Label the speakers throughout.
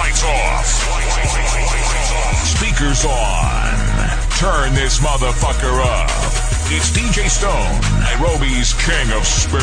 Speaker 1: Lights off. Speakers on. Turn this motherfucker up. It's DJ Stone, Nairobi's king of spin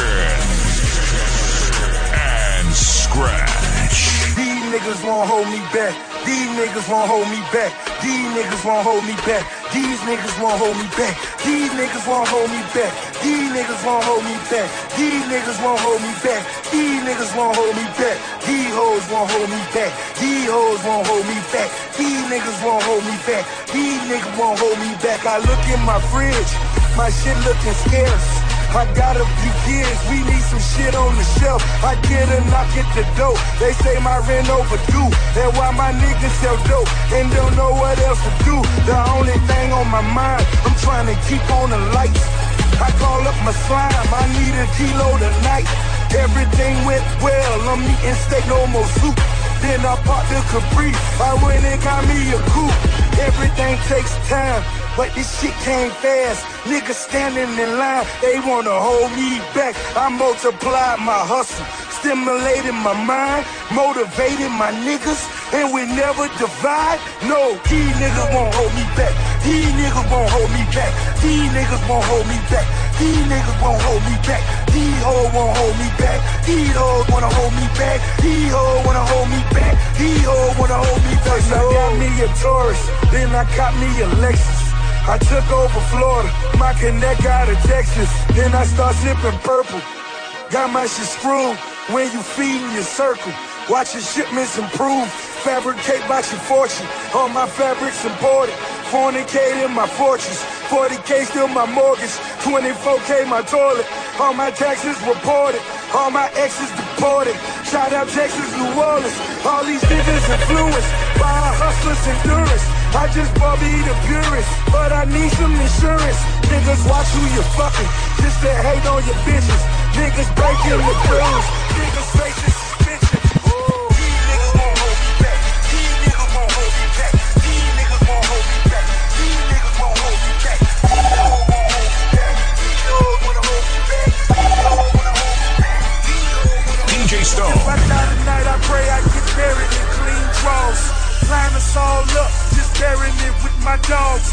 Speaker 1: and scratch.
Speaker 2: These niggas won't hold me back. These niggas won't hold me back. These niggas won't hold me back. These niggas won't hold me back. These niggas won't hold me back. These niggas won't hold me back. These niggas won't hold me back. These niggas won't hold me back. These hoes won't hold me back. These hoes won't hold me back. These niggas won't hold me back. These niggas won't hold me back. I look in my fridge, my shit looking scarce. I got a few kids, we need some shit on the shelf. I get a knock at the door. They say my rent overdue. That's why my niggas sell dope and don't know what else to do. The only thing on my mind, I'm trying to keep on the lights. I call up my slime, I need a kilo tonight. Everything went well, I'm eating steak, no more soup. Then I popped the Capri, I went and got me a coupe. Everything takes time, but this shit came fast. Niggas standing in line, they wanna hold me back. I multiplied my hustle, stimulated my mind, motivated my niggas, and we never divide. No, these niggas won't hold me back. These niggas won't hold me back. These niggas won't hold me back. These niggas won't hold me back. These hoes won't hold me back. These hoes wanna hold me back. These hoes wanna hold me back. These hoes wanna hold me back. First I got oh. me a Taurus, then I got me a Lexus. I took over Florida, my connect out of Texas. Then I start sipping purple. Got my shit screwed when you feeding your circle. Watch your shipments improve. Fabricate by your fortune. All my fabrics imported. Fornicate in my fortress. 40k still my mortgage. 24k my toilet. All my taxes reported. All my exes deported. Shout out Texas, New Orleans. All these niggas influenced by hustler's endurance. I just bought me the purest, but I need some insurance. Niggas watch who you fucking, just to hate on your bitches. Niggas breaking the rules, Niggas facing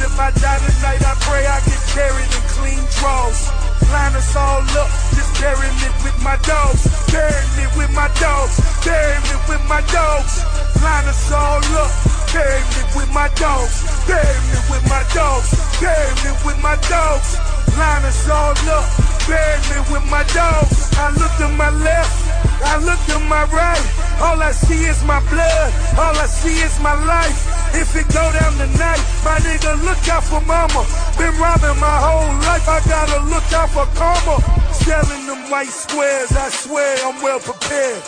Speaker 2: If I die tonight, I pray I get buried in clean drawers. Line us all up, just burying it with my dogs. Burying it with my dogs. Burying it with my dogs. Line us all up, burying it with my dogs. Burying it with my dogs. Burying it with my dogs. Line us all up, burying it with my dogs. I look to my left. I look to my right, all I see is my blood, all I see is my life. If it go down tonight, my nigga, look out for mama. Been robbing my whole life, I gotta look out for karma. Selling them white squares, I swear I'm well prepared.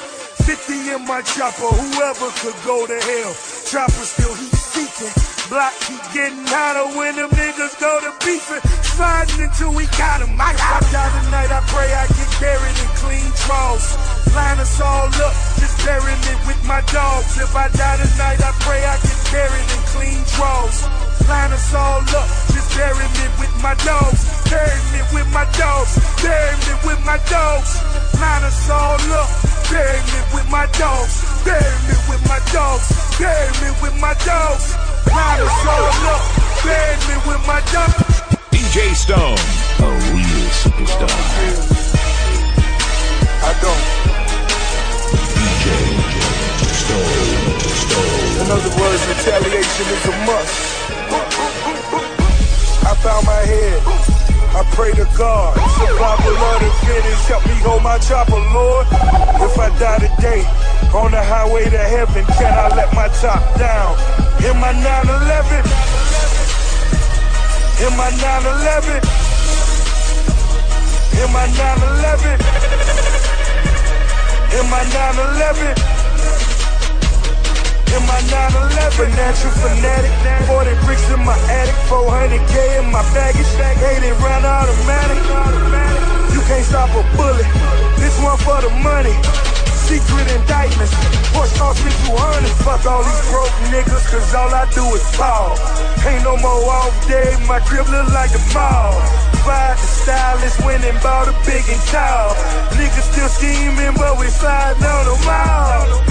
Speaker 2: 50 in my chopper, whoever could go to hell. Chopper still heat seeking. Block keep getting hotter when them niggas go to beefing. Sliding until we got him. I die tonight, I pray I get buried in clean drawers. Line us all up, just burying it with my dogs. If I die tonight, I pray I get buried in clean drawers. Line us all up, just burying it with my dogs. Burying it with my dogs. Burying it with my dogs. Line us all up, burying it with my dogs. Burying it with my dogs. Burying it with my dogs. Line us all up, burying it with my dogs.
Speaker 1: DJ Stone, oh, a real superstar.
Speaker 2: I don't.
Speaker 1: DJ Stone, Stone.
Speaker 2: In other words, retaliation is a must. I found my head. I pray to God. Survival of the fittest. Help me hold my chopper, Lord. If I die today on the highway to heaven, can I let my top down? In my 911. In my 911. In my 911. In my 911. In my 911, natural fanatic. 40 bricks in my attic, 400k in my baggage. 80 round automatic. You can't stop a bullet. This one for the money. Secret indictments. Push cost me 200. Fuck all these broke niggas, cause all I do is ball. Ain't no more off day, my crib look like a mall. Fired the stylist, went and bought a big and tall. Niggas still scheming, but we sliding on them all.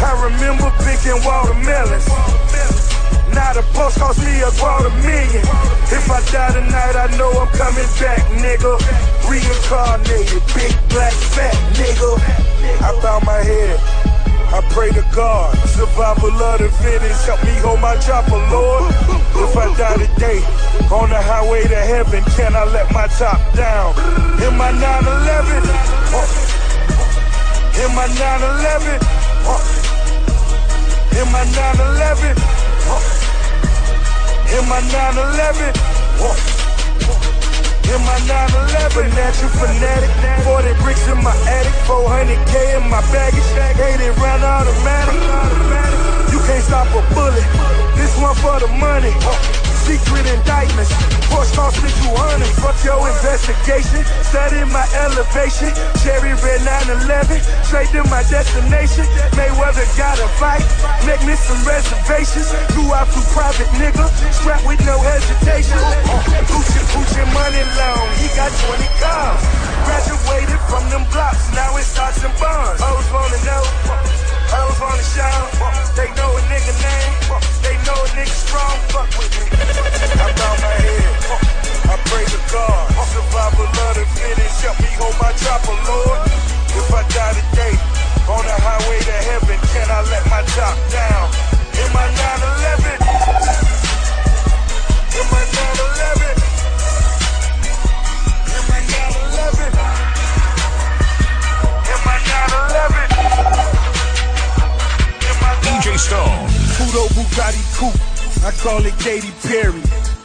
Speaker 2: I remember drinking watermelons. Now the post cost me a quarter million. If I die tonight, I know I'm coming back, nigga. Reincarnated, big black fat nigga. I bow my head. I pray to God, survival of the fittest, help me hold my chopper, Lord. If I die today, on the highway to heaven, can I let my top down? In my 911, in my 911, in my 911. In my 911. In my 911, natural fanatic. 40 bricks in my attic, 400k in my baggage. 80 round automatic. You can't stop a bullet. This one for the money secret indictments. Porsche cost me 200. Fuck your investigation. Studying my elevation. Cherry red 911. Straight to my destination. Mayweather got a fight. Make me some reservations. Flew out through private nigga. Strapped with no hesitation. Uh, Gucci, Gucci money long. He got 20 cars. Graduated from them blocks. Now it's starts in bonds. Hoes wanna know. Hoes wanna shout. They know a nigga name. They know a nigga strong. Fuck with me. I bow my head. I pray to God. Survival of the finish. Help me hold my chopper, Lord. If I die today, on the highway to heaven, can I let my top down? In my 911. In my 911. In my 911. In my 911.
Speaker 1: DJ Stone.
Speaker 2: Kudo Bugatti Coupe, I call it Katy Perry.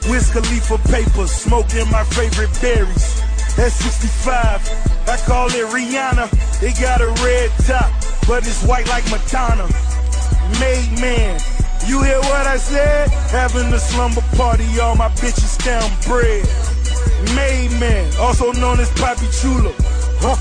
Speaker 2: Wiz Khalifa paper, smoking my favorite berries. At 65, I call it Rihanna. It got a red top, but it's white like Madonna. Made man, you hear what I said? Having a slumber party, all my bitches down bread. Made man, also known as Poppy Chula. Huh?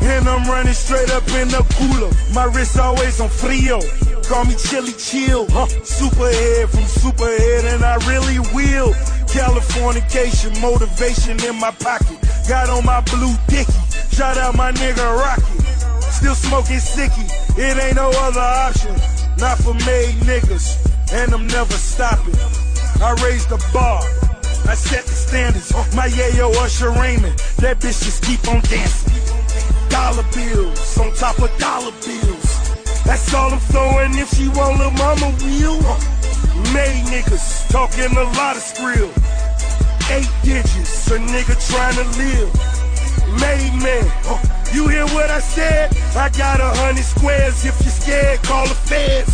Speaker 2: And I'm running straight up in the cooler. My wrist always on frio. Call me chilly chill. Huh? Superhead from superhead, and I really will. Californication, motivation in my pocket. Got on my blue dicky. Shout out my nigga Rocky. Still smoking sicky. It ain't no other option. Not for made niggas. And I'm never stopping. I raised the bar. I set the standards. My yayo Usher Raymond. That bitch just keep on dancing. Dollar bills on top of dollar bills. That's all I'm throwing if she want little mama will. Made niggas talking a lot of skrill. Eight digits, a nigga trying to live. Made man, you hear what I said? I got a hundred squares. If you're scared, call the feds.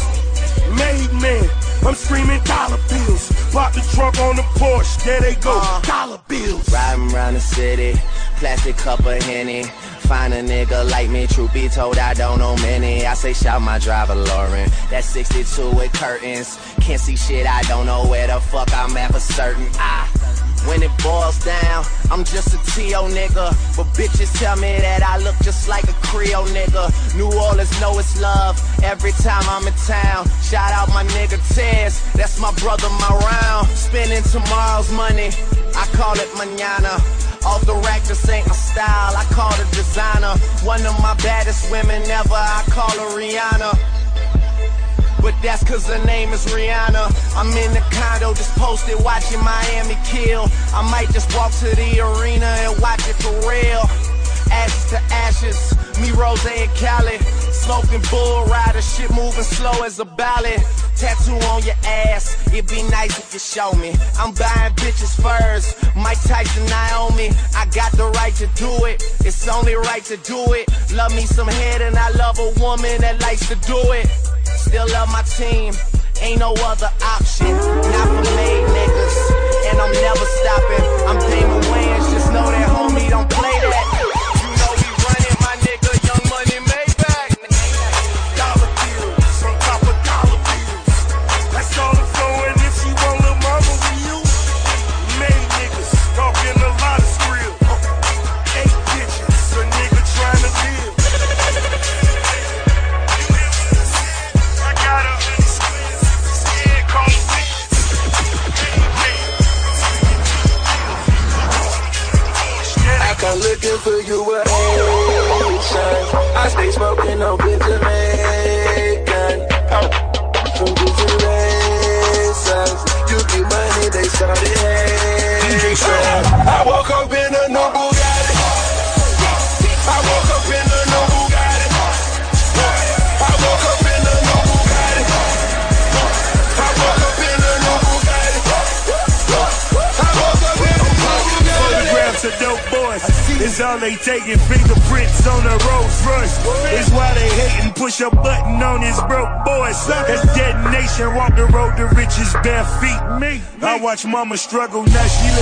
Speaker 2: Made man, I'm screaming dollar bills. Pop the trunk on the Porsche, there they go, uh, dollar bills.
Speaker 3: Riding around the city, plastic cup of Henny. Find a nigga like me, truth be told, I don't know many. I say, shout my driver, Lauren. That 62 with curtains. Can't see shit, I don't know where the fuck I'm at for certain. I. When it boils down, I'm just a T.O. nigga. But bitches tell me that I look just like a Creole nigga. New Orleans know it's love every time I'm in town. Shout out my nigga Tez, that's my brother, my round. Spending tomorrow's money, I call it manana. Off the rack, this ain't my style, I call it designer. One of my baddest women ever, I call her Rihanna. But that's cause her name is Rihanna. I'm in the condo just posted watching Miami kill. I might just walk to the arena and watch it for real. Ashes to ashes, me, Rose, and Cali. Smoking bull rider, shit moving slow as a ballad. Tattoo on your ass, it'd be nice if you show me. I'm buying bitches first, Mike Tyson, Naomi. I got the right to do it, it's only right to do it. Love me some head, and I love a woman that likes to do it. Still love my team, ain't no other option. Not for made niggas, and I'm never stopping. I'm Damon Wayans, just know that homie don't play
Speaker 2: watch mama struggle, now she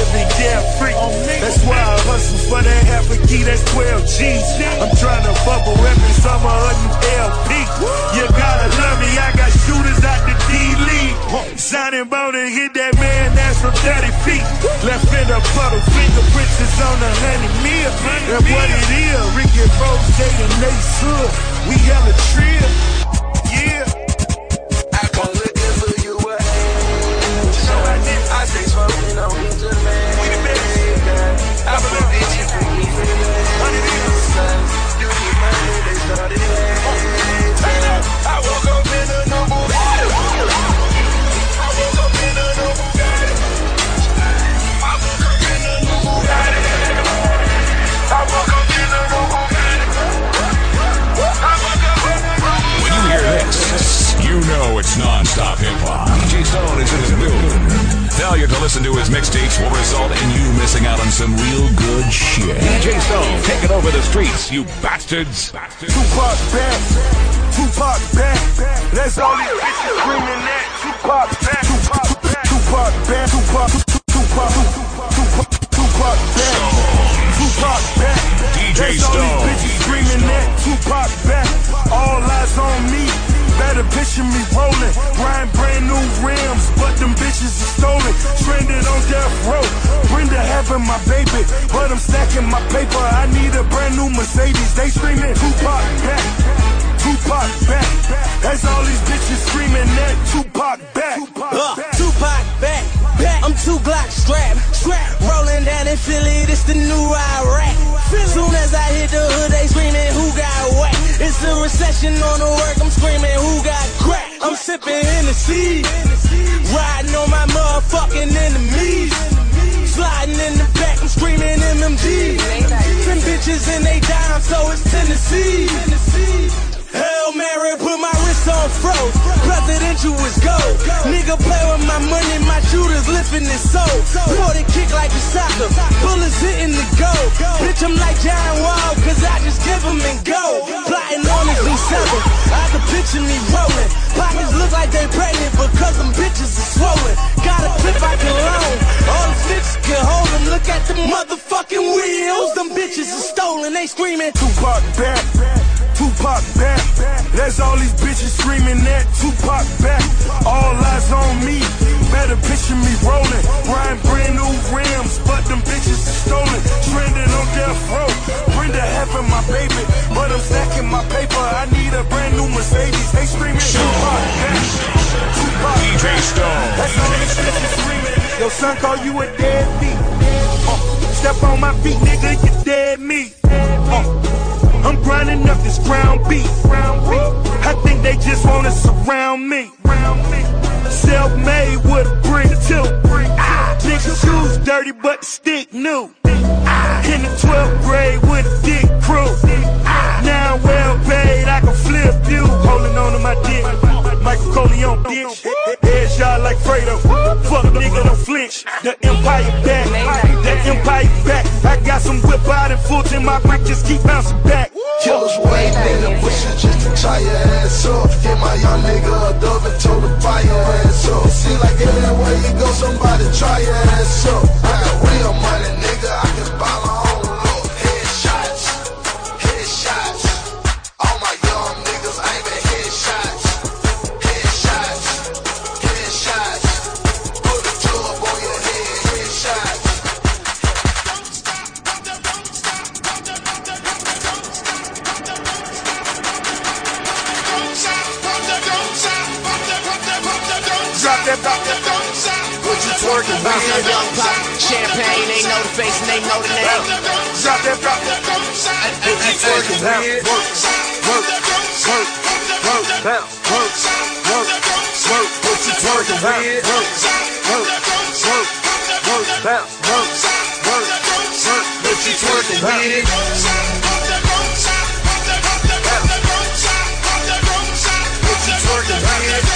Speaker 2: stacking my paper. I need a brand new Mercedes. They screaming Tupac back. Tupac back. That's all these bitches screaming that Tupac back.
Speaker 4: Uh, Tupac back, back. I'm two Glock strap, strap. Rolling down in Philly, this the new Iraq. Soon as I hit the hood, they screaming who got whack. It's a recession on the work, I'm screaming who got crack. I'm sipping Hennessy, riding on my motherfucking enemies. Sliding in the back, I'm screaming MMG. Ten bitches and they dime, so it's Tennessee. Mary, put my wrist on froze. Presidential is gold. Nigga play with my money, my shooters lifting his soul. More than kick like a soccer. Bullets hitting the goal. Bitch, I'm like John Wall, cause I just give them and go. Plotting on his new seven. I can picture me rolling. Pockets look like they pregnant because them bitches are swollen. Got a clip I can loan. All the snitches can hold them. Look at the motherfucking wheels. Them bitches are stolen. They screaming.
Speaker 2: Tupac back. Tupac back. That's all these bitches screaming that Tupac back. All eyes on me. Better picture me rolling. Riding brand new rims, but them bitches are stolen. Stranded on death row. Brenda having my baby, but I'm stacking my paper. I need a brand new Mercedes. They screaming Tupac back. Tupac
Speaker 1: DJ. Stone.
Speaker 2: That's all these bitches screaming. Your son call you a deadbeat. Uh, step on my feet, nigga, you dead meat. Uh, I'm grinding up this ground beef. I think they just wanna surround me. Self-made with a brick too. Ah, nigga shoes dirty but the stick new. In the 12th grade with a dick crew. Now I'm well paid, I can flip you. Holding on to my dick. Michael Corleone, bitch. Headshot like Fredo. Fuck nigga, don't flinch. The empire back. The empire back. Got some whip out and full in my brick, just keep bouncing back.
Speaker 5: Killers waiting in the bushes just to tie your ass up. Get my young nigga a dub and told him fire your ass up. It seem like everywhere you go, somebody try your ass up. I got real money, nigga. I can buy my You
Speaker 3: Bounce on young pop, champagne, they know the face and they know the name.
Speaker 2: Drop that, that.
Speaker 5: You twerking with?
Speaker 2: Work, work, work, work, work, work, work.
Speaker 5: What you twerking with?
Speaker 2: Work, work, work, work, work, work, work.
Speaker 5: What you twerking with? What you twerking with?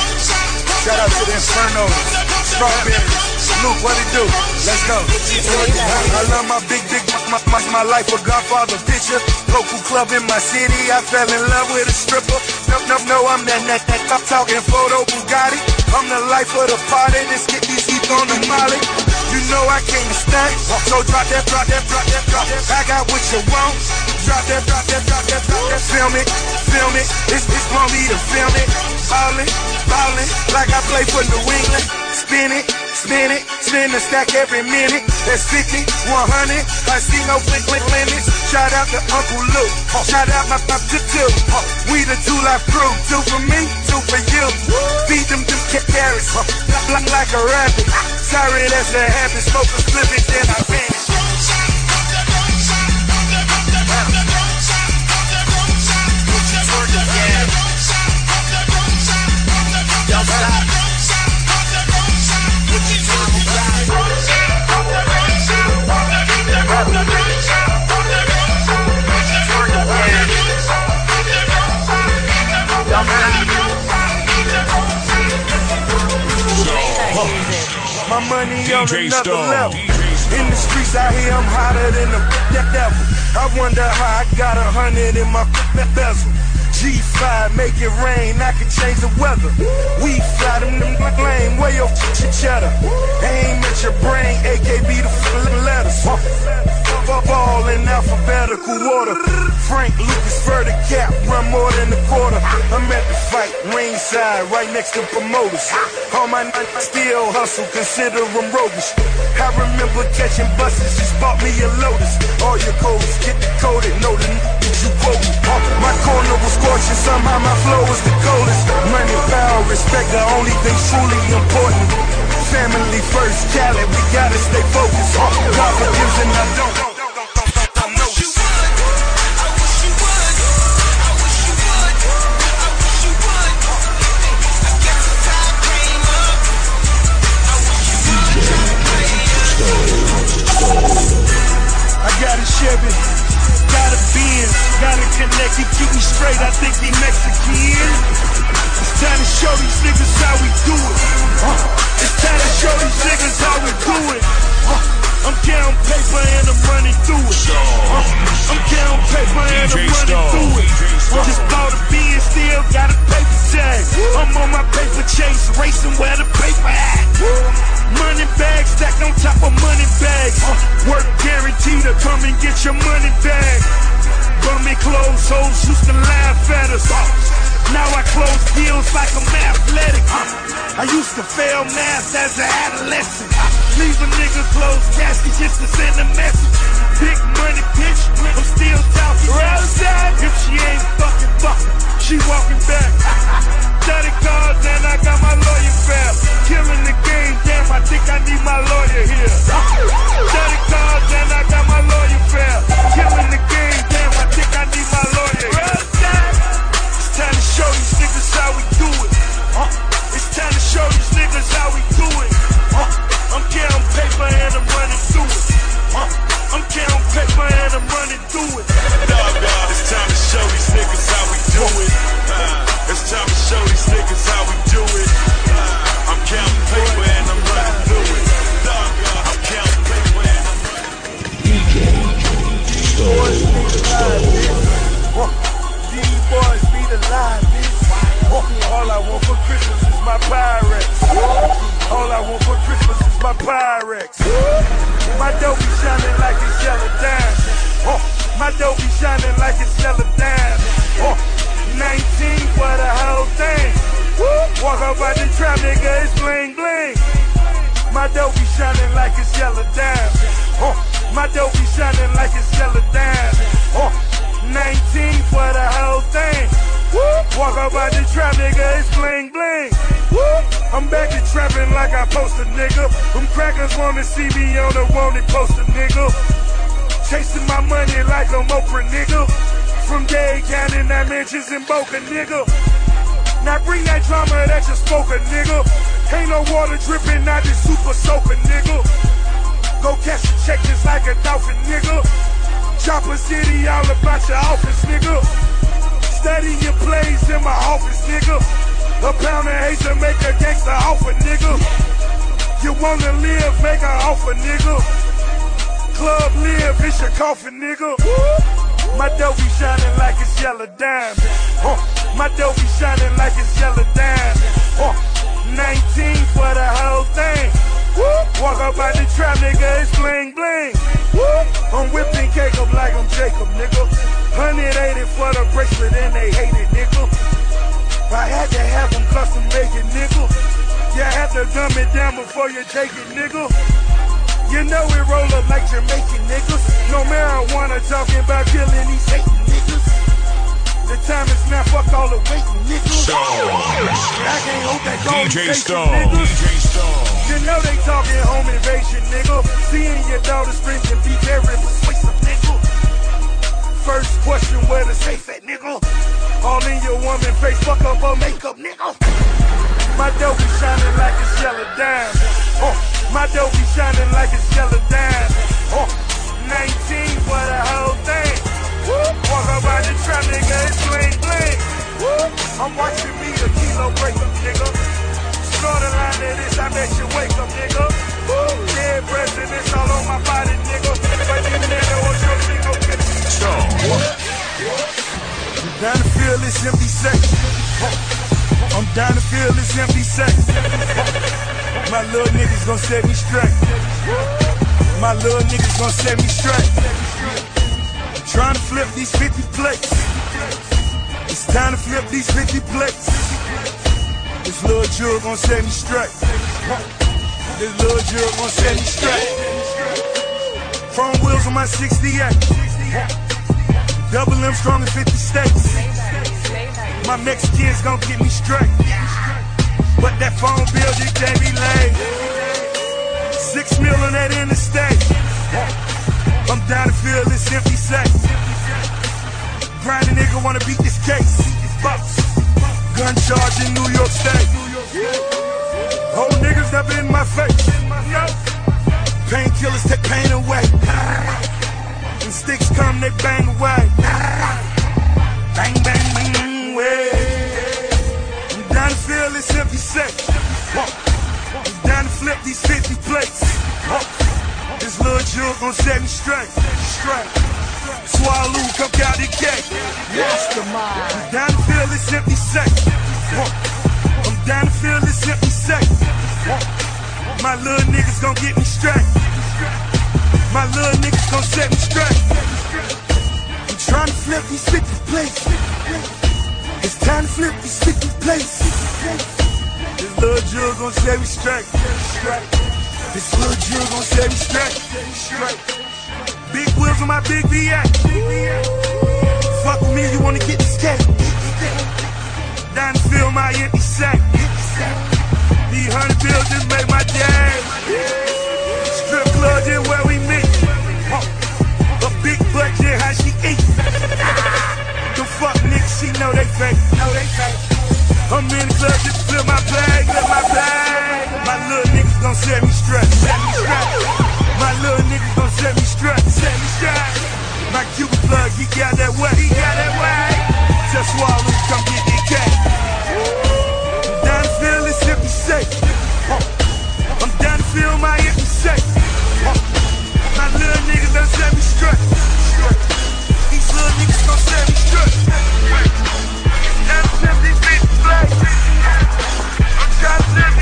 Speaker 2: Shout out to the Inferno, Strawberry, Luke, what it do? Let's go. I, love my big, big, my, my, my life a Godfather picture. Local club in my city, I fell in love with a stripper. No, no, no, I'm that, that, that, I'm talking photo Bugatti. I'm the life of the party, let's get these heat on the molly. You know I to stay, so drop that, drop that, drop that, drop that. I got what you want. Drop that, drop that, drop that, drop that. Film it, film it. It's, it's want me to film it. Ballin', ballin', like I play for New England. Spin it, spin it, spin the stack every minute. That's 50, 100. I see no quick, quick limits. Shout out to Uncle Luke. Shout out my pop to two. We the two life crew. Two for me, two for you. Feed them them carrots. Like, like a rabbit. Sorry, that's the habit. Smoke a split it, then I vanish. My money on
Speaker 1: DJ
Speaker 2: another
Speaker 1: Stone.
Speaker 2: level. In the streets out here, I'm hotter than the devil. I wonder how I got a hundred in my bezel. G5, make it rain, I can change the weather. We fly them, them lame, way off ch cheddar. Aim at your brain, AKB the f- letters. Ball in alphabetical order. Frank Lucas the cap, run more than a quarter. I'm at the fight, ringside, right next to promoters. All my nights still hustle, consider them roguish. I remember catching buses, just bought me a Lotus. All your codes, get coded, know the you quoting. My corner was scorching, somehow my flow was the coldest. Money, power, respect, the only thing truly important. Family first, Cali, we gotta stay focused. God forgives and I don't. Chevy, got a Benz, got a connect, he keep me straight, I think he Mexican. It's time to show these niggas how we do it. Uh, It's time to show these niggas how we do it. Uh, I'm counting paper and I'm running through it. Uh, I'm counting paper and I'm running through it. Just bought a Benz, still got a paper tag. I'm on my paper chase, racing where the paper at. Money bags stacked on top of money bags. Uh. Work guaranteed to come and get your money back. Bummy clothes, hoes used to laugh at us. Uh. Now I close deals like I'm athletic. Uh. I used to fail math as an adolescent. Leave a nigga close casket just to send a message. Big money bitch, I'm still talking. If she ain't fucking fucking, she walking back. 30 cards and I got my lawyer fair. Killing the game, damn, I think I need my lawyer here. 30 cards and I got my lawyer fair. Killing the game, damn, I think I need my lawyer here. It's time to show these niggas how we do it. It's time to show these niggas how we do it. Boca, nigga. Now bring that drama that you spoke, a nigga. Ain't no water dripping out this super soaker, nigga. Go catch a check just like a dolphin, nigga. Chopper City, all about your office, nigga. Study your plays in my office, nigga. A pound of to make a gangster offer, nigga. You wanna live, make an offer, nigga. Club live, it's your coffin, nigga. My dough be shining like it's yellow diamond. Uh, my dough be shining like it's yellow diamond. Uh, 19 for the whole thing. Walk up out the trap, nigga, it's bling bling. I'm whipping cake up like I'm Jacob, nigga. 180 for the bracelet and they hate it, nigga. I had to have them custom make it, nigga. You have to dumb it down before you take it, nigga. You know we roll up like Jamaican niggas. No marijuana talking about killing these. The time is now, fuck all the waiting niggas. I can't hold that
Speaker 1: DJ
Speaker 2: conversation,
Speaker 1: Stone. DJ Stone.
Speaker 2: You know they talking home invasion, nigga. Seeing your daughter scream can be very persuasive, nigga. First question, where the safe at, nigga? All in your woman face, fuck up her makeup, nigga. My dough be shining like it's yellow diamond. Uh, my dough be shining like it's yellow diamond. Uh, 19 for the whole. Walk up out the trap, nigga, it's bling bling. I'm watching me a kilo break up, nigga. Draw the line to this, I bet you wake up, nigga. Dead presidents all on my body, nigga. But you nigga, what's your thing, okay?
Speaker 1: Stone.
Speaker 2: I'm down to feel this empty section. I'm down to feel this empty section. My little niggas gon' set me straight. My little niggas gon' set me straight. Trying to flip these 50 plates. It's time to flip these 50 plates. This little jewel gon' set me straight. This little jewel gon' set me straight. Chrome wheels on my 68. Double M strong in 50 states. My Mexicans gon' get me straight. But that phone bill just can't be laid. Six mil on that interstate. I'm down to fill this empty safe. Grinding nigga wanna beat this case. Gun charge in New York State. Whole niggas never in my face. Painkillers take pain away. When sticks come, they bang away. Bang, bang, bang, way. I'm down to feel this empty set. I'm down to flip these 50 plates. This little jewel gon' set me straight. Straight. Swallow, come out the cake. I'm down to feel this empty set. I'm down to feel this empty set. My little niggas gon' get me straight. My little niggas gon' set me straight. I'm trying to flip these 50 plates. It's time to flip these 50 plates. This little jewel gon' set me straight. This little jewel gon' set me straight. Big wheels on my big V8. Fuck with me, you wanna get this cake. To fill my empty sack. These hundred bills just make my day. Strip club just where we meet. A big budget, how she eat. The fuck niggas, she know they fake. Know they fake. I'm in the club just fill my bag, fill my bag. My little gon' set me straight. Set me straight. My little niggas gon' set me straight. Set me straight. My Cuban plug, he got that way. He got that way. Just swallow, come get the cake. Down to feel this empty safe. I'm down to feel my empty safe. My little niggas done set me straight. These little niggas gon' set me straight. Down to feel these bitches. I'm trying to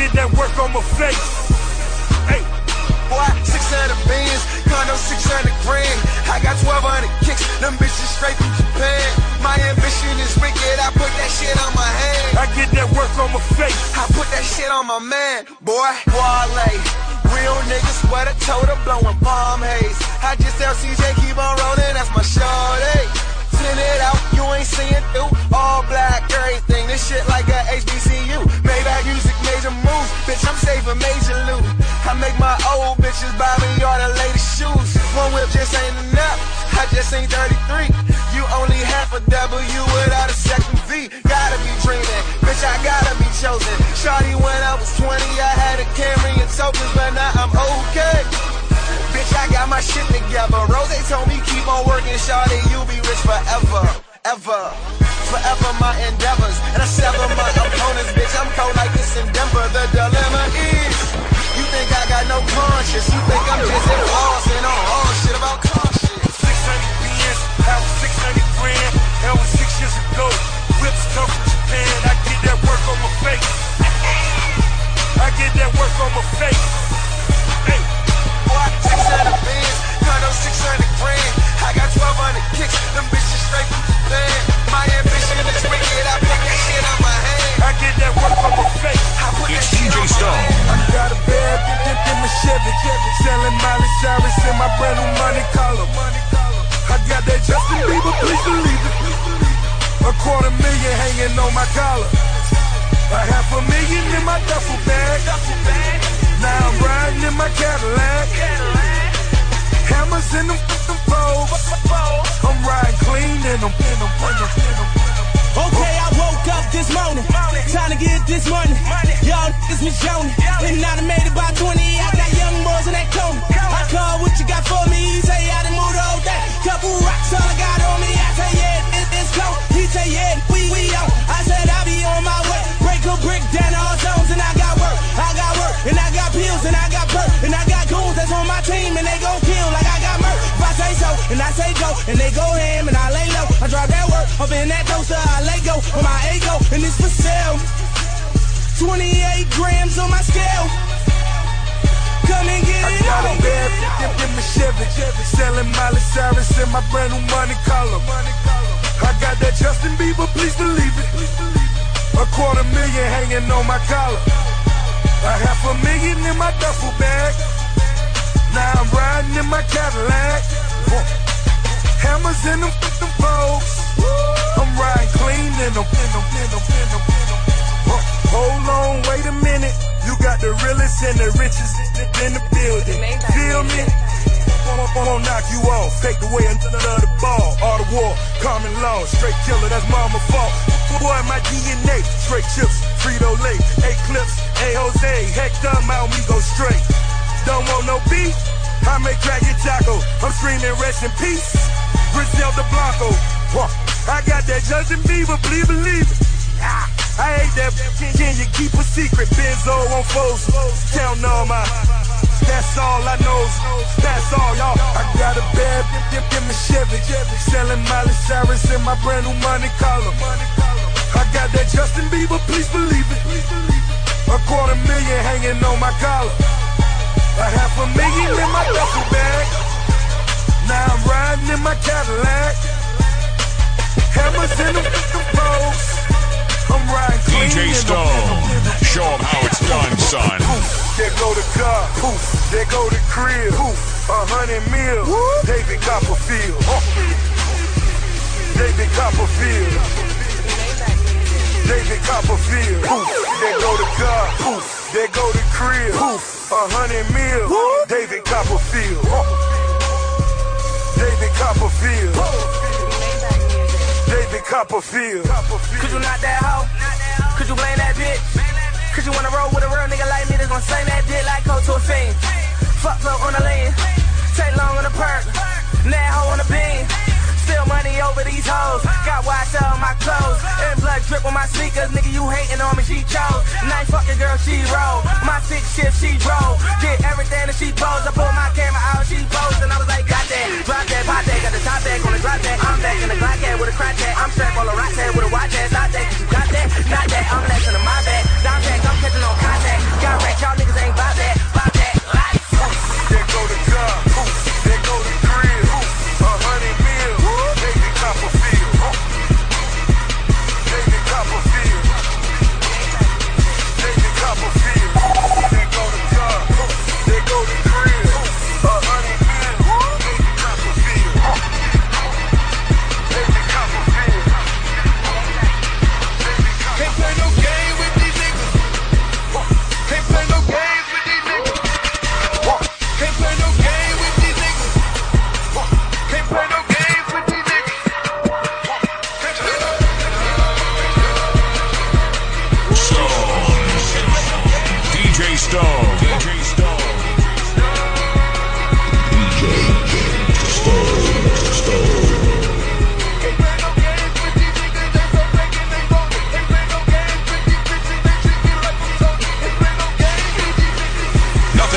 Speaker 2: get that work on my face. Hey.
Speaker 6: Boy, 600 bands, condo 600 grand. I got 1200 kicks, them bitches straight from Japan. My ambition is wicked, I put that shit on my hand.
Speaker 2: I get that work on my face.
Speaker 6: I put that shit on my man, boy. Wale, real niggas sweater, toter, blowing palm haze. I just tell CJ keep on rolling, that's my shorty. Send it out, you ain't seeing through. All black, everything, this shit like a HBCU. Maybach music, major moves, bitch, I'm saving major loot. I make my old bitches buy me all the latest shoes. One whip just ain't enough, I just ain't 33. You only half a W without a second V. Gotta be dreaming, bitch, I gotta be chosen. Shawty when I was 20, I had focused, but now I'm okay. Bitch, I got my shit together. Rose told me keep on working, shawty, you'll be rich forever, ever. Forever my endeavors, and I sever my opponents, bitch. I'm cold like this in Denver. The dilemma is, you think I got no conscience? You think I'm just and on all shit about conscience?
Speaker 7: 600 Benz, out 600 grand. That was six years ago. Whips come from Japan. I get that work on my face. I get that work on my face. Hey.
Speaker 6: Them.
Speaker 4: Okay, I woke up this morning. Time to get this money. Y'all niggas was yawning. And I made it by 20. I got young boys in that cone. I call what you got for me. He say I done moved whole thing. Couple rocks, all I got on me. I say, yeah, it, it's cold. He say, yeah, we, we on. I said, I be on my way. Break a brick down all zones. And I got work. I got work. And I got pills. And I got perk. And I got goons that's on my team. And they gon' and I say go. And they go ham. And I lay low. I drive that work. Up in that toaster. I lay go on my ego. And it's for sale. 28 grams on my scale. Come and get
Speaker 2: I
Speaker 4: it
Speaker 2: got a
Speaker 4: on.
Speaker 2: bad bitch in, in my Chevy, selling Miley Cyrus in my brand new money collar. I got that Justin Bieber, please believe it. A quarter million hanging on my collar. A half a million in my duffel bag. Now I'm riding in my Cadillac. Hammers in them, them folks. I'm riding clean in them. Hold on, wait a minute. You got the realest and the richest in the building. Feel me? Won't, won't knock you off. Take away another the ball. All the war, common law. Straight killer, that's mama fault. Boy, my DNA. Straight chips, Frito Lay. Eclipse, A Jose. Hector, me go straight. Don't want no beef? I make crack your taco. I'm screaming rest in peace. Griselda Blanco. I got that Justin Bieber, please believe it. I hate that. Can, you keep a secret? Benzo on foes. Counting all my. That's all I know. That's all y'all. I got a bad dip, dip my Chevy. Selling Miley Cyrus in my brand new money collar. I got that Justin Bieber, please believe it. A quarter million hanging on my collar. A half a million in my duffel bag. Now I'm riding in my Cadillac. Hammers in folks. I'm riding clean
Speaker 1: DJ Stone.
Speaker 2: in them.
Speaker 1: How it's done, son.
Speaker 2: Poof, there go the car. Poof, there go the crib. Poof, a hundred mil. David Copperfield. Huh. David Copperfield. David Copperfield. Poof, there go the car. Poof, there go the crib. Poof, a hundred mil. David Copperfield. Huh. David Copperfield. David Copperfield.
Speaker 4: Could you not that hoe? Could you blame that bitch? Could you wanna roll with a real nigga like me that's gonna sing that dick like coat to a fiend? Fuck flow on the lean, take long on the perk, now hoe on the beam. Still money over these hoes, got watch on my clothes, and blood drip on my sneakers. Nigga, you hating on me, she chose. Nice fucking girl, she roll. My six shift, she drove. Did everything that she posed. I pulled my camera out, she posed, and I was like, got that, drop that, pop that, got the top back on the drop that. I'm back in the Glock at with a crack at. I'm strapped on a rock tag with a watch ass. Not that, you got that, not that. I'm next to my back, down back, I'm catching on contact. Got wrecked, y'all niggas ain't bout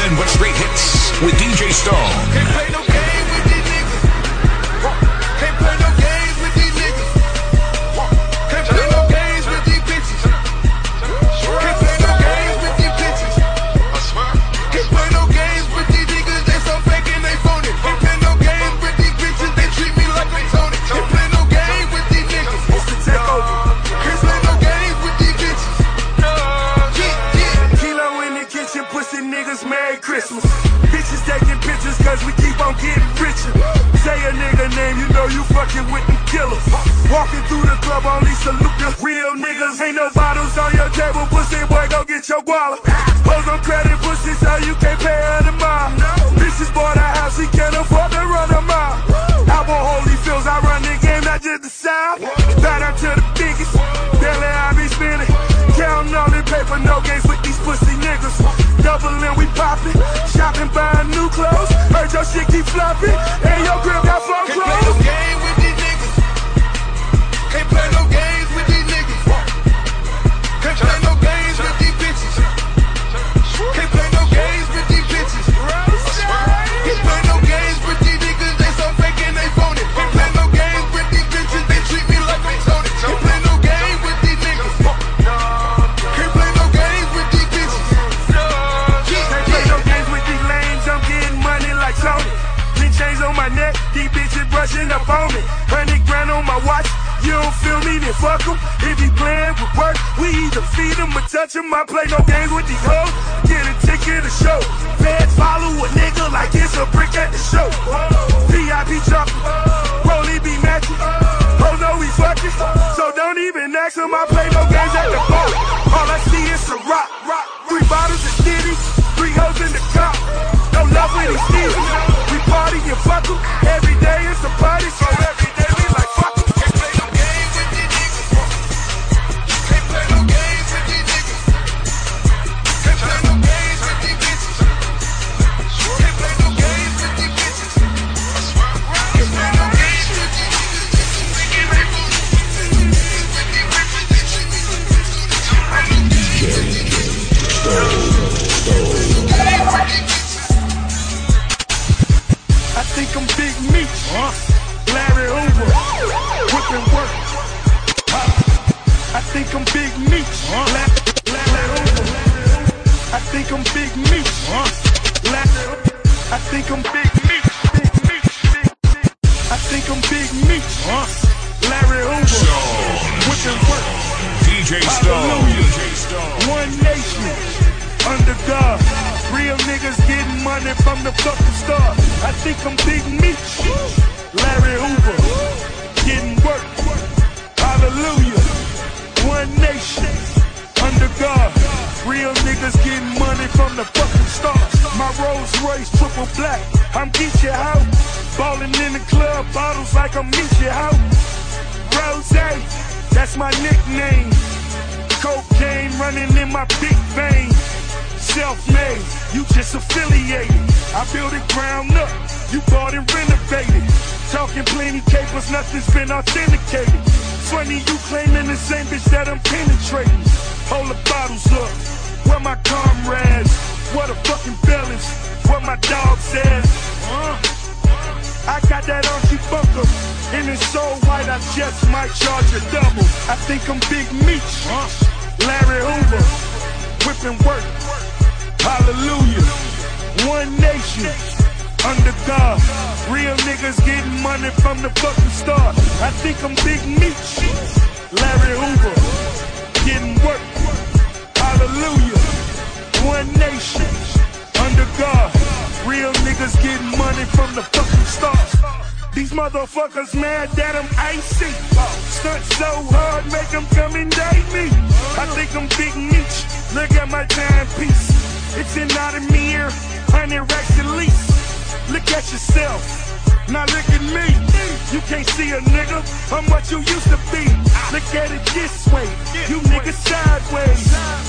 Speaker 1: Nothing what straight hits with
Speaker 2: DJ Stone.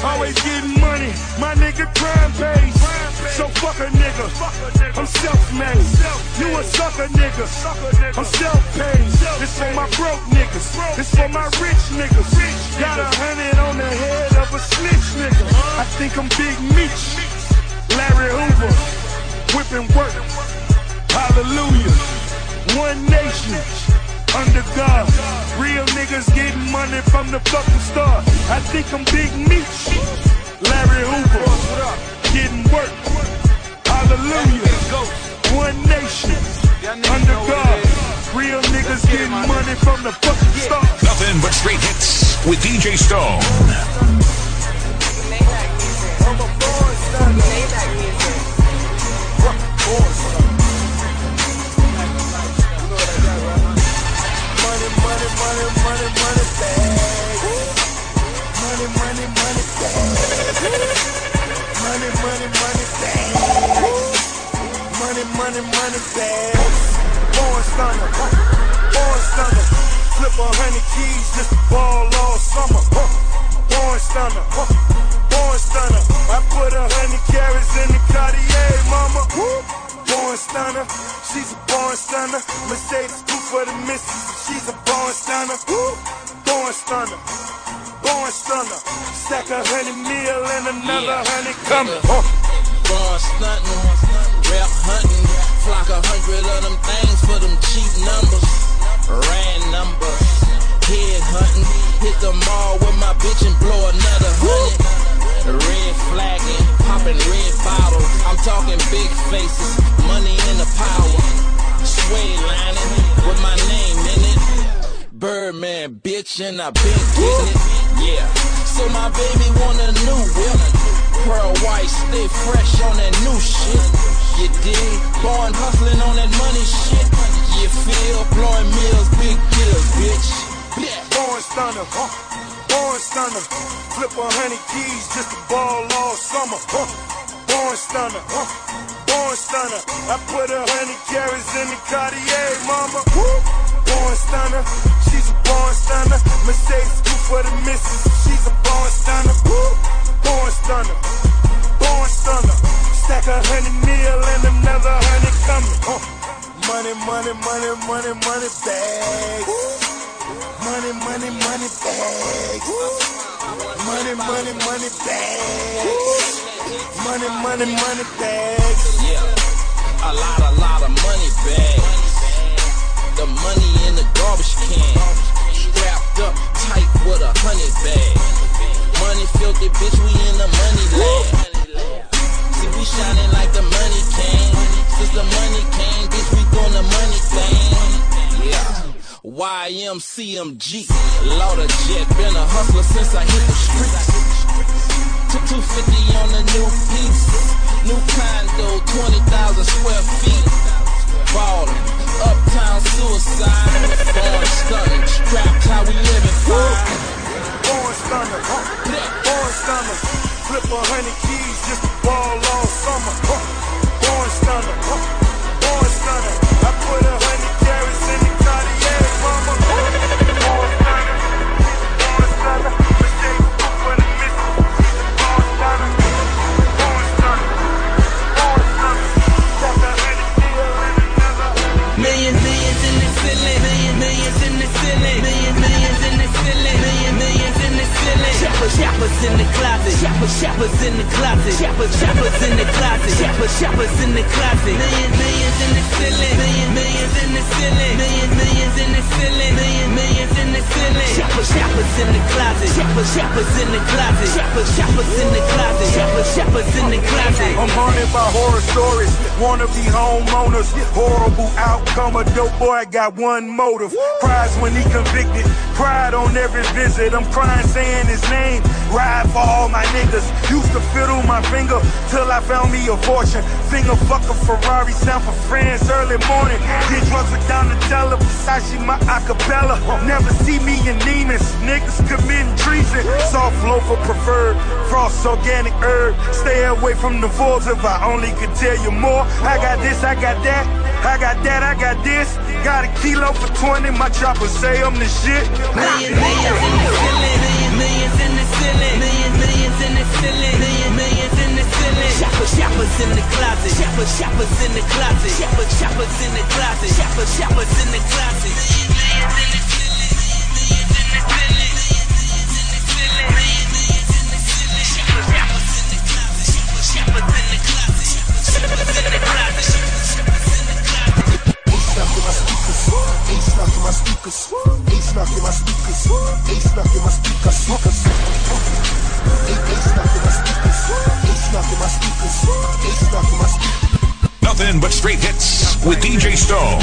Speaker 8: Always getting money, my nigga crime pays. So fuck a nigga, I'm self-made. You a sucker nigga, I'm self-paid. This for my broke niggas, this for my rich niggas. Got a hundred on the head of a snitch nigga. I think I'm Big Meech, Larry Hoover, whipping
Speaker 2: work. Hallelujah, one nation under God. Real niggas getting money from the fucking start. I think I'm Big Meech. Larry Hoover. Getting work. Hallelujah. One nation under God. Real niggas getting money from the fucking start.
Speaker 1: Nothing but straight hits with DJ Stone.
Speaker 2: I'm a born stunner. Money, money, money, bag. Money, money, money, bag. Money, money, money, bag. Money, money, money, bag. Born stunner. Born stunner. Flip a hundred keys just to ball all summer. Born stunner. Born stunner. I put a hundred carats in the Cartier, mama. Born stunner. She's a born stunner. Mercedes two for the missus. She's a born stunner. Born stunner. Born stunner. Stack a hundred mil and another hundred coming. Huh.
Speaker 4: Born stunting, rap hunting, flock a hundred of them things for them cheap numbers. Ran numbers, head hunting, hit the mall with my bitch and blow another hundred. Red flagging, popping red bottles. I'm talking big faces, money in the power. Suede lining with my name in it. Birdman, bitch, and I been getting it. Yeah. So my baby want a new whip. Pearl white, stay fresh on that new shit. You dig? Born hustling on that money shit. You feel? Blowing mills, big deals, bitch.
Speaker 2: Born stunner, huh? Born stunner. Flip a hundred keys just to ball all summer, huh? Born stunner, huh? Born stunner. I put a hundred carats in the Cartier, mama. Born stunner. She's a born stunner. Mercedes two for the missus. She's a born stunner. Born stunner. Born stunner. Stack a hundred mil and another hundred coming. huh? Money, money, money, money, money, bags. Money, money, money bags. Money, money, money bags. Money, money, money bags.
Speaker 4: Yeah, a lot, a lot of money bags. The money in the garbage can, strapped up tight with a honey bag. Money filthy, bitch, we in the money land. See, we shining like the money came. Since the money came, bitch, we doing the money thing. Yeah. YMCMB, Lauder Jet, been a hustler since I hit the streets. Took 250 on the new piece. New condo, 20,000 square feet. Ballin', uptown suicide. Born stunning, strapped how we living fine.
Speaker 2: Born stunner, huh? Born stunner. Flip a hundred keys just to ball all summer, huh? Born stunner, huh? Born stunner. I put a hundred carats
Speaker 4: Oh, shoppers in the closet. Shoppers, shoppers in the closet. Shoppers, shoppers in the closet. Shoppers, shoppers in the closet. Million, millions in the ceiling. Million, millions in the ceiling. Million, millions in the ceiling. Million, millions in the ceiling. Shoppers, shoppers in the closet. Shoppers, shoppers in the closet. Shoppers, shoppers in the closet. Shoppers, shoppers in the closet.
Speaker 2: I'm haunted by horror stories. Wanna be homeowners. Horrible outcome. A dope boy got one motive. Cries when he convicted. Cried on every visit. I'm crying saying his name. Ride for all my niggas. Used to fiddle my finger till I found me a fortune. Finger fuck a Ferrari. Sound for friends early morning. Get drugs with Donatella. Versace my acapella. Never see me in Neiman's. Niggas committing treason. Soft loafer preferred. Frost organic herb. Stay away from the wolves if I only could tell you more. I got this, I got that. I got that, I got this. Got a kilo for 20. My chopper say I'm the shit.
Speaker 4: Millions, millions in in the ceiling. Millions, in the ceiling. Shoppers, shoppers in the closet. Shoppers, shoppers in the closet. Shoppers, shoppers in the closet. Shoppers, shoppers in the closet. Millions, in the ceiling. Millions in the ceiling. Millions in the ceiling. Millions, millions in the ceiling. Shoppers, shoppers in the closet. Shoppers, shoppers in the closet. Shoppers, shoppers in the closet.
Speaker 6: my speakers. Ace knocking my speakers. Ace knocking my speakers.
Speaker 2: Speakers. Ace knocking my speakers.
Speaker 6: Ace knocking my speakers. Ace
Speaker 2: knocking my speakers.
Speaker 1: Nothing but straight hits with DJ Stone.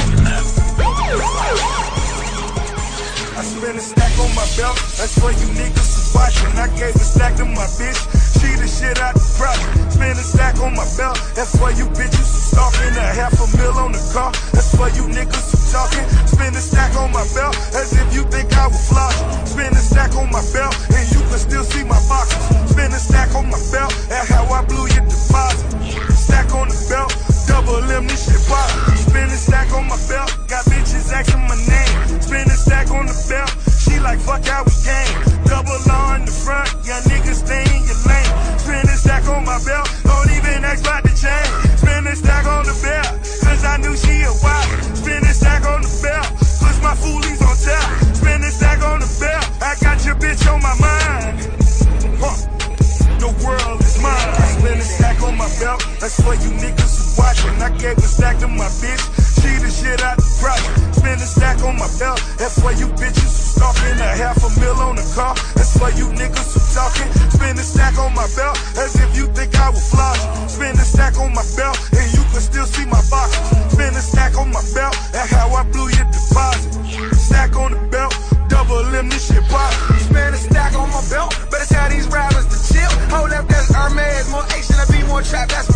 Speaker 2: I spent a stack on my belt. That's for you niggas watching. I gave a stack to my bitch she the shit out the project. Spend a stack on my belt, that's for you bitches who stalking. A half a mil on the car, that's for you niggas who talking. Spend a stack on my belt, as if you think I will floss. Spend a stack on my belt, and you can still see my boxes. Spend a stack on my belt, that's how I blew your deposit. Stack on the belt, double M, this shit pop. Spend a stack on my belt, got bitches asking my name. Spend a stack on the belt, she like fuck how we came. Double R in the front, young niggas stay in your lane. Spend a stack on my belt, don't even ask about the chain. Spend a stack on the belt, cause I knew she a wife. Spend a stack on the belt, push my foolies on top. Spend a stack on the belt, I got your bitch on my mind. Huh. The world is mine. I spend a stack on my belt. That's for you niggas watching. I gave a stack to my bitch. She the shit out the project. Spend a stack on my belt. That's for you bitches who stalking. A half a mil on the car. That's for you niggas who talking. Spend a stack on my belt. As if you think I will floss. Spend a stack on my belt. And you can still see my boxes. Spend a stack on my belt. That's how I blew your deposit. Stack on the belt. Double M, this shit pop.
Speaker 6: Spend a stack on my belt, better tell these rappers to chill. Hold up, that's Hermes, more Asian, I be more trap, that's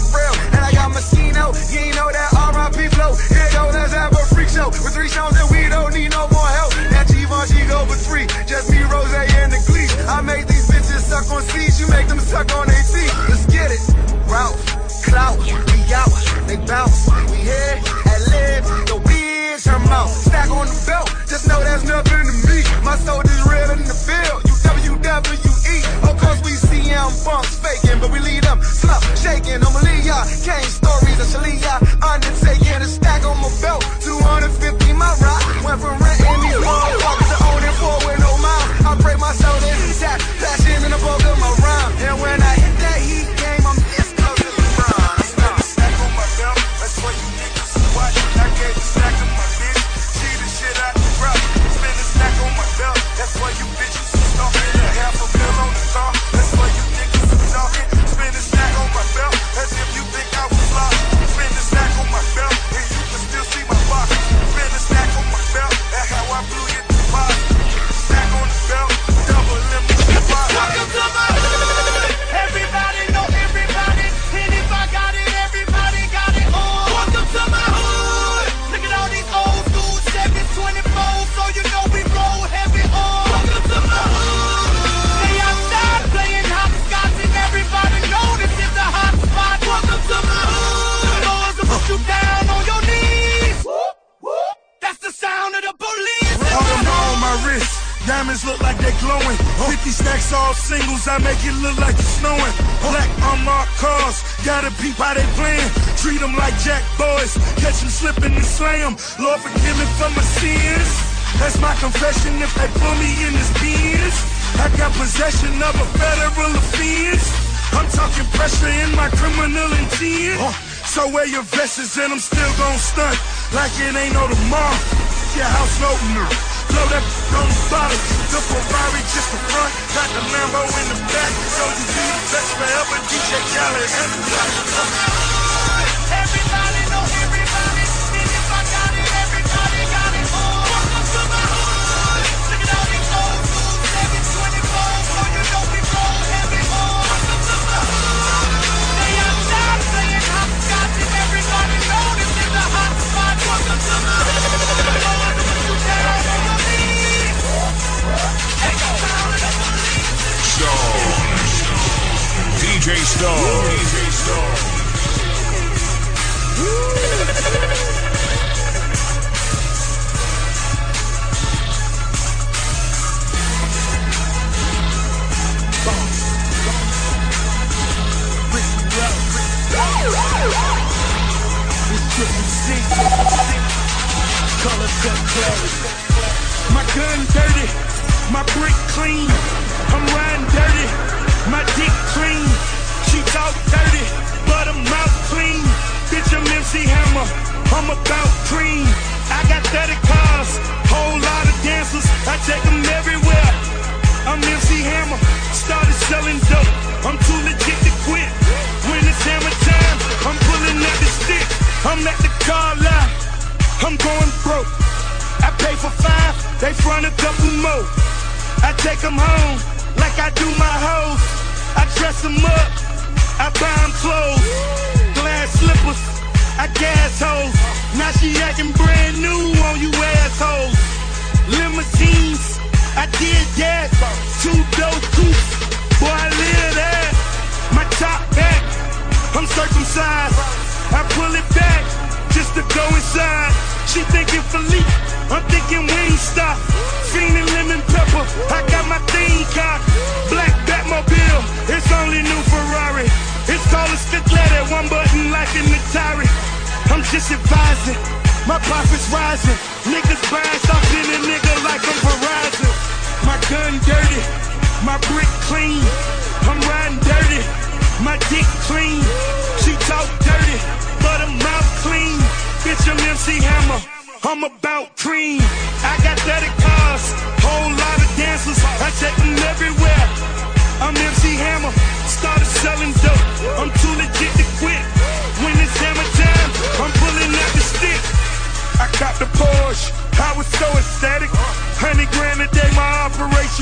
Speaker 6: and I'm
Speaker 2: still gon' stunt like it ain't no tomorrow. Your house no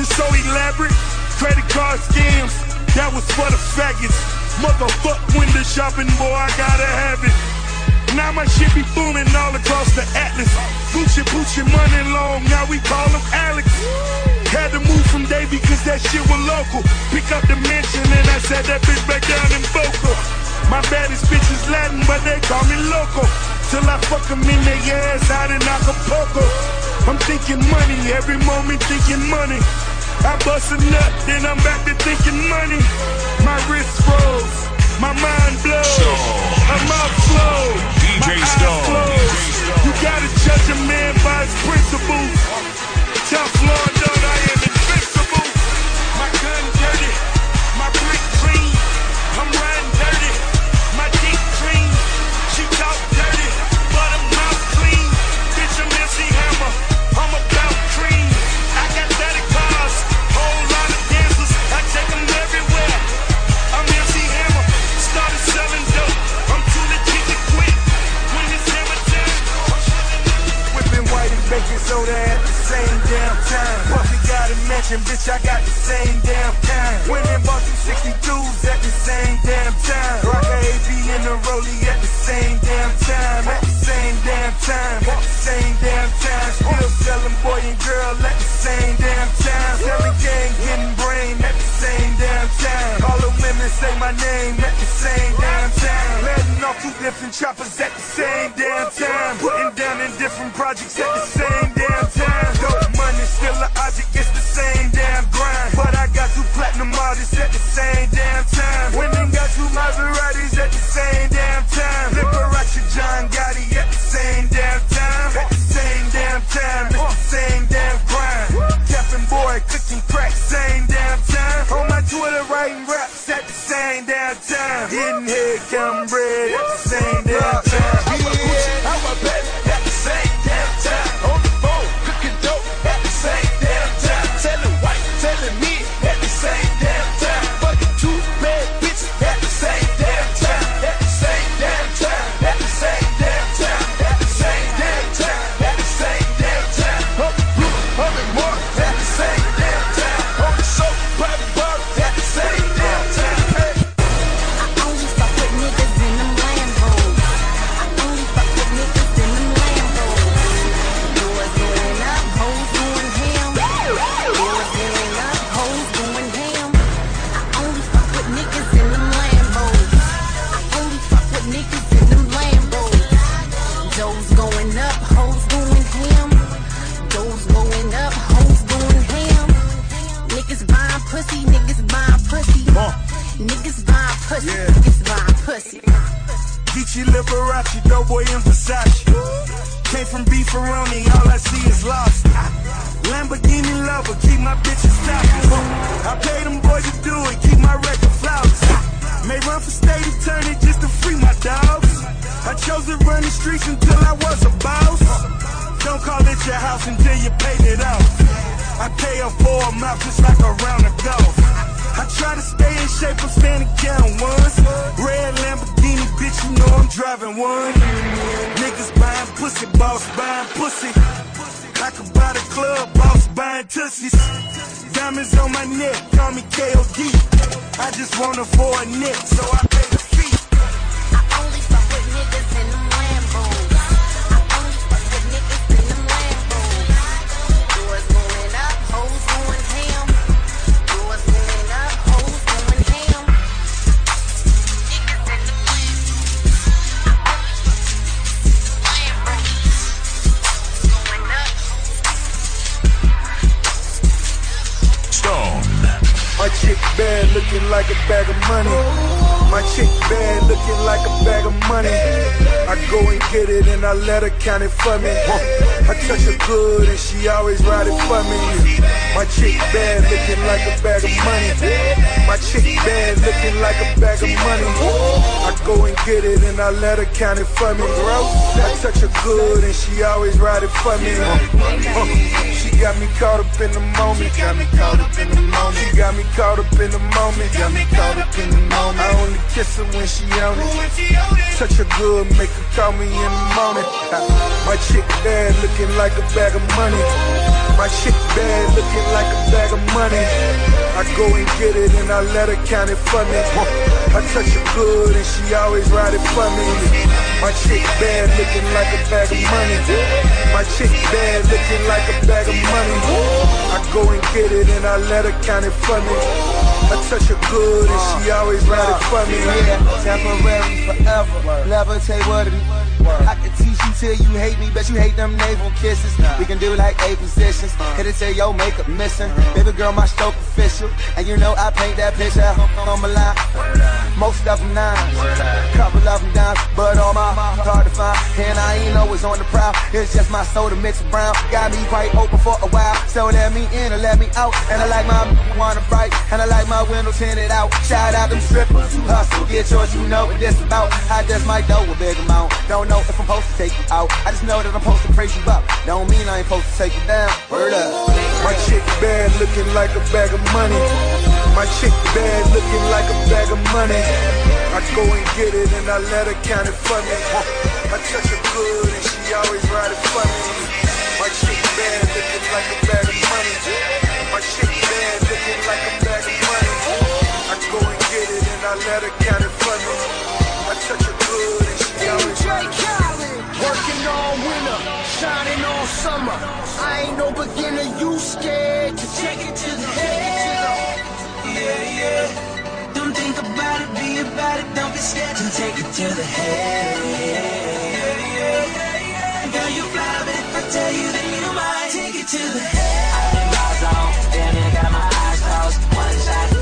Speaker 2: so
Speaker 9: elaborate. Credit card scams, that was for the faggots. Motherfuck window shopping, boy, I gotta have it. Now my shit be booming all across the atlas. Gucci, Gucci, money long, now we call him Alex. Had to move from Davie cause that shit was local. Pick up the mansion and I said that bitch back down in Boca. My baddest bitch is Latin, but they call me local. Till I fuck them in their ass out in Acapulco. I'm thinking money, every moment thinking money. I bust a nut, then I'm back to thinking money. My wrist froze, my mind blows. I'm out slow,
Speaker 1: DJ
Speaker 9: my eyes closed. You gotta judge a man by his principles. Floyd, Lord,
Speaker 2: baking soda at the same damn time. Buffy got a mansion, bitch, I got the same damn kind. Went and bought two 62s at the same damn time. Rock a AP in a rollie at the same damn time. At the same damn time. At the same damn time. Still selling boy and girl at the same damn time. Selling gang, getting brain at the same damn time. All the women say my name at the same damn time. Letting off two different choppers at the same damn time. Putting down in different projects at the same damn time. Dope money still an object, it's the same damn grind. But I got two platinum artists at the same damn time. Winning got two Maseratis at the same damn time. Liberace John Gotti at the same damn time. At the same damn time, it's the same damn grind. Capping boy, cooking crack, same damn time. On my Twitter writing raps at the same damn time. Getting head, counting bread at the same looking like a bag of money. My chick bad looking like a bag of money. I go and get it and I let her count it for me. I touch her good and she always ride it for me. She got me caught up in the moment. She Got me caught up in the moment. She got me caught up in the moment. Got me caught up in the moment. I only kiss her when she on it. Touch her good, make her call me in the morning. My chick bad, looking like a bag of money. My chick bad, looking like a bag of money. I go and get it and I let her count it for me. I touch her good and she always ride it for me. My chick bad, looking like a bag of money. My chick bad, looking like a bag of money. I go and get it and I let her count it for me. I touch her good and she always ride it for me.
Speaker 6: Yeah, temporary forever. Levitate what it I can teach you till you hate me, bet you hate them navel kisses. We can do like eight positions. Uh. Hit it till your makeup missing. Uh-huh. Baby girl, my stroke official. And you know I paint that picture on my line. Most of them nines, couple of them dimes, but all my hard to find. And I ain't always on the prowl. It's just my soda mixed brown. Got me quite open for a while. So let me in or let me out. And I like my wanna bright. And I like my window tinted out. Shout out them strippers who hustle. Get yours, you know what this about. I just might know a big amount. Don't know if I'm supposed to take you out. I just know that I'm supposed to praise you up. Don't mean I ain't supposed to take you down. Word up.
Speaker 2: My chick bad looking like a bag of money. My chick bad looking like a bag of money. I go and get it and I let her count it for me. I touch her good and she always ride it for me. My chick bad looking like a bag of money. My chick bad looking like a bag of money. I go and get it and I let her count it for me. I touch her good and she always ride it for me.
Speaker 10: Working all winter, shining all summer. I ain't no beginner, you scared to take it to the head.
Speaker 4: Yeah, yeah. Don't think about it, be about it. Don't be scared to take it to the head. Yeah, yeah, yeah. Girl, you fly, but if I tell you, then you might take it to the head. I'm in my zone, damn, you got my eyes closed. One shot,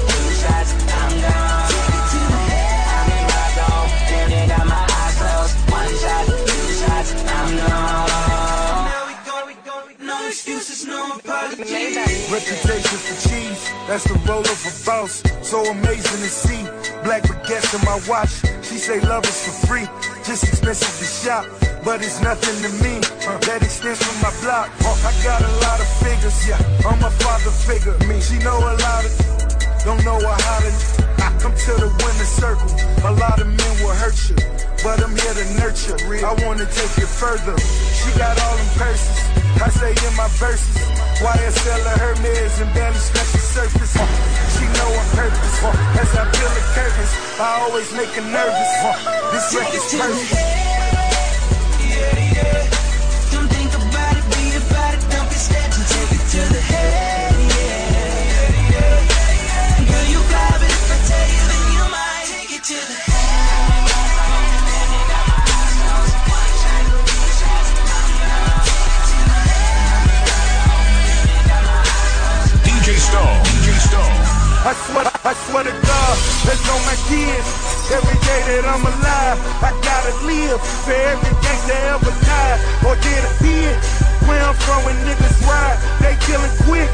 Speaker 4: apologies.
Speaker 2: Reputation for cheese, that's the role of a boss. So amazing to see. Black baguettes in my watch. She say love is for free, just expensive to shop. But it's nothing to me. Uh, that extends from my block. Uh, I got a lot of figures, yeah. I'm a father figure. Me, she know a lot of. Don't know a how to. I come to the winner circle. A lot of men will hurt you, but I'm here to nurture. I wanna take it further. She got all them purses. I say in my verses. YSL of Hermes and barely scratch the surface. She know I'm purpose. As I peel the curtains, I always make her nervous. This record's perfect.
Speaker 4: Yeah, yeah. Don't think about it, be about it. Don't be scared to take it to the. I
Speaker 2: swear, I swear to God, that's on my kids. Every day that I'm alive, I gotta live for every gangster ever died or did a bid. Where I'm from, when niggas ride, they killing quick.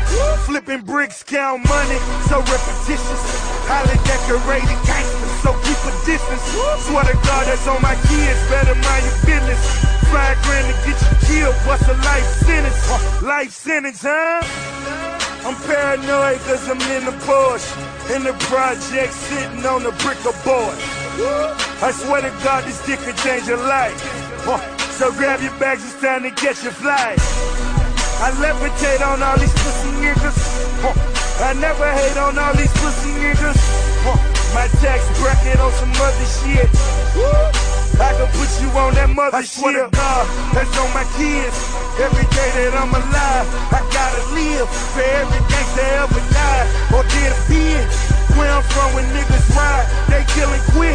Speaker 2: Flipping bricks, count money, so repetitious. Highly decorated gangsters, so keep a distance. Swear to God, that's on my kids, better mind your business. Five grand to get you killed, what's a life sentence? Life sentence, huh? I'm paranoid cause I'm in the Porsche. In the project, sitting on a brick of board. I swear to God, this dick could change your life. So grab your bags, it's time to catch your flight. I levitate on all these pussy niggas. I never hate on all these pussy niggas. My tax bracket on some other shit. I can put you on that mother I swear to God, that's on my kids. Every day that I'm alive, I gotta live for every gangster ever died or did a bid. Where I'm from when niggas ride, they killing quick.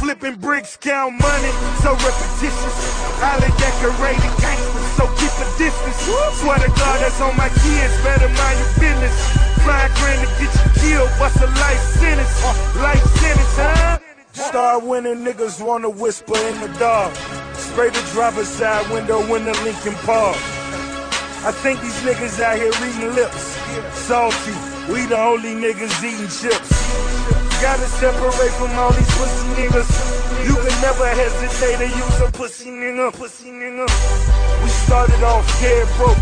Speaker 2: Flipping bricks, count money, so repetitious. Highly decorated gangsters, so keep a distance. Swear to God, that's on my kids, better mind your business. Five grand to get you killed, what's a life sentence? Uh, life sentence, huh? Start winning, niggas wanna whisper in the dark. Spray the driver's side window in the Lincoln Park. I think these niggas out here reading lips. Salty, we the only niggas eating chips. Gotta separate from all these pussy niggas. You can never hesitate to use a pussy nigga, pussy nigga. We started off dead broke.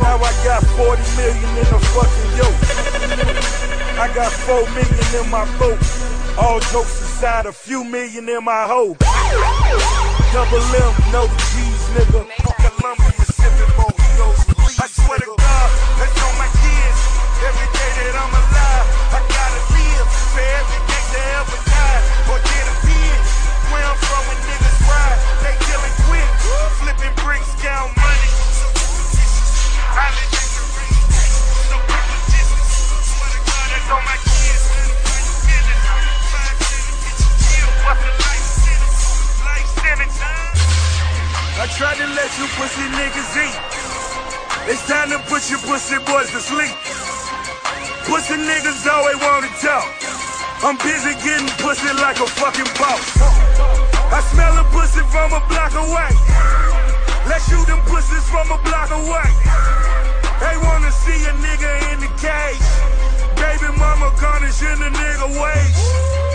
Speaker 2: Now I got 40 million in the fucking yoke. I got 4 million in my boat. All jokes aside, a few million in my hoe. Double M, no G's, nigga. Colombia sipping mojitos. I swear to God, I tried to let you pussy niggas eat. It's time to put your pussy boys to sleep. Pussy niggas always wanna talk. I'm busy getting pussy like a fucking boss. I smell a pussy from a block away. Let's shoot them pussies from a block away. They wanna see a nigga in the cage. Baby mama garnishing the nigga wage.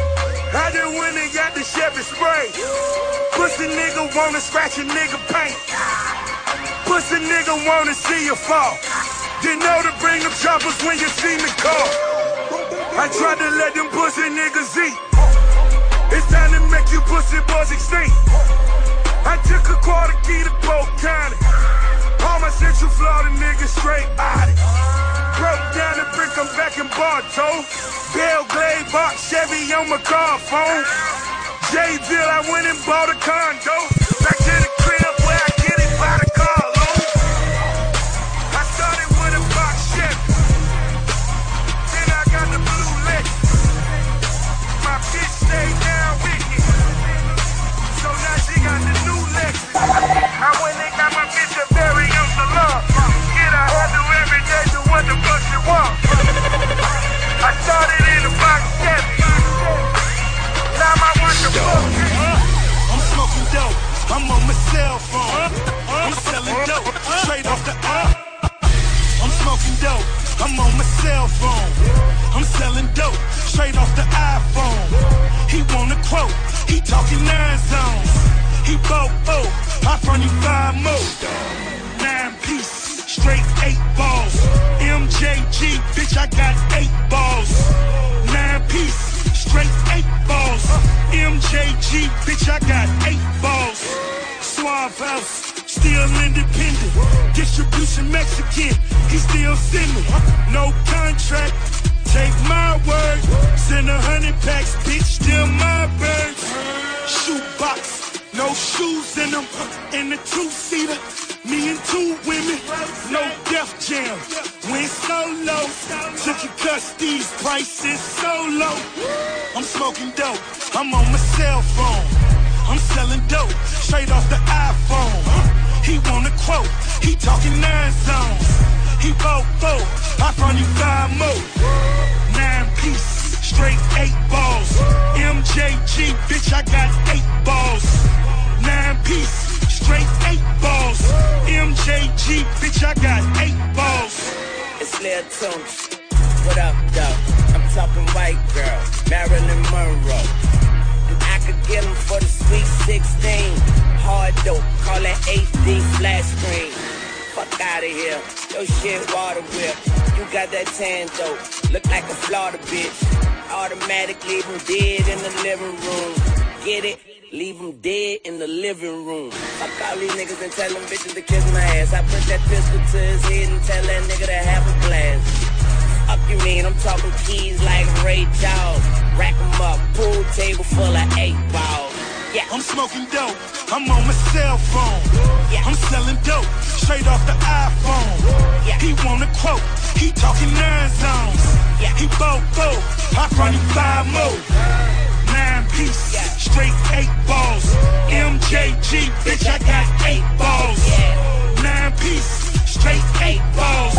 Speaker 2: I just went and got the Chevy spray. Pussy nigga wanna scratch a nigga paint. Pussy nigga wanna see you fall. You know to bring them choppers when you see me call. I tried to let them pussy niggas eat. It's time to make you pussy boys extinct. I took a quarter key to Polk County. All my Central Florida niggas straight out it. Broke down the brick, I'm back in Bartow. Belle Glade box Chevy on my car phone. J-Bill, I went and bought a condo. Back to the I'm on my cell phone. I'm selling dope. Straight off the iPhone. He want a quote. He talking nine zones. He bought oh. I front you five more. Nine piece. Straight eight balls. MJG, bitch, I got eight balls. Nine piece. Straight eight balls. MJG, bitch, I got eight balls. Suave House, still independent. Distribution Mexican, he still sending. No contract, take my word. Send a hundred packs, bitch, still my bird. Shoebox, no shoes in them. In the two-seater, me and two women. No Def Jam, went solo. Took your these prices so low. I'm smoking dope, I'm on my cell phone. I'm selling dope, straight off the iPhone. He want a quote, he talking nine zones. He bought four, I front you five more. Nine piece, straight eight balls. MJG, bitch, I got eight balls. Nine piece, straight eight balls. MJG, bitch, I got eight balls.
Speaker 3: It's Lil Tunes. What up, though? I'm talking white girl, Marilyn Monroe. And I could get 'em for the sweet 16. Hard dope, call it HD flat screen. Fuck out of here. Your shit water whip. You got that tan dope. Look like a Florida bitch. Automatic leave 'em dead in the living room. get it. Leave them dead in the living room. Fuck all these niggas and tell them bitches to kiss my ass. I put that pistol to his head and tell that nigga to have a blast. Fuck you mean? I'm talking keys like Ray Charles. Rack 'em up, pool table full of eight balls. Yeah.
Speaker 2: I'm smoking dope. I'm on my cell phone. I'm selling dope straight off the iPhone. He want a quote. He talking nine zones. He both both. I run him five more. Nine piece, straight eight balls. MJG, bitch, I got eight balls. Nine piece, straight eight balls.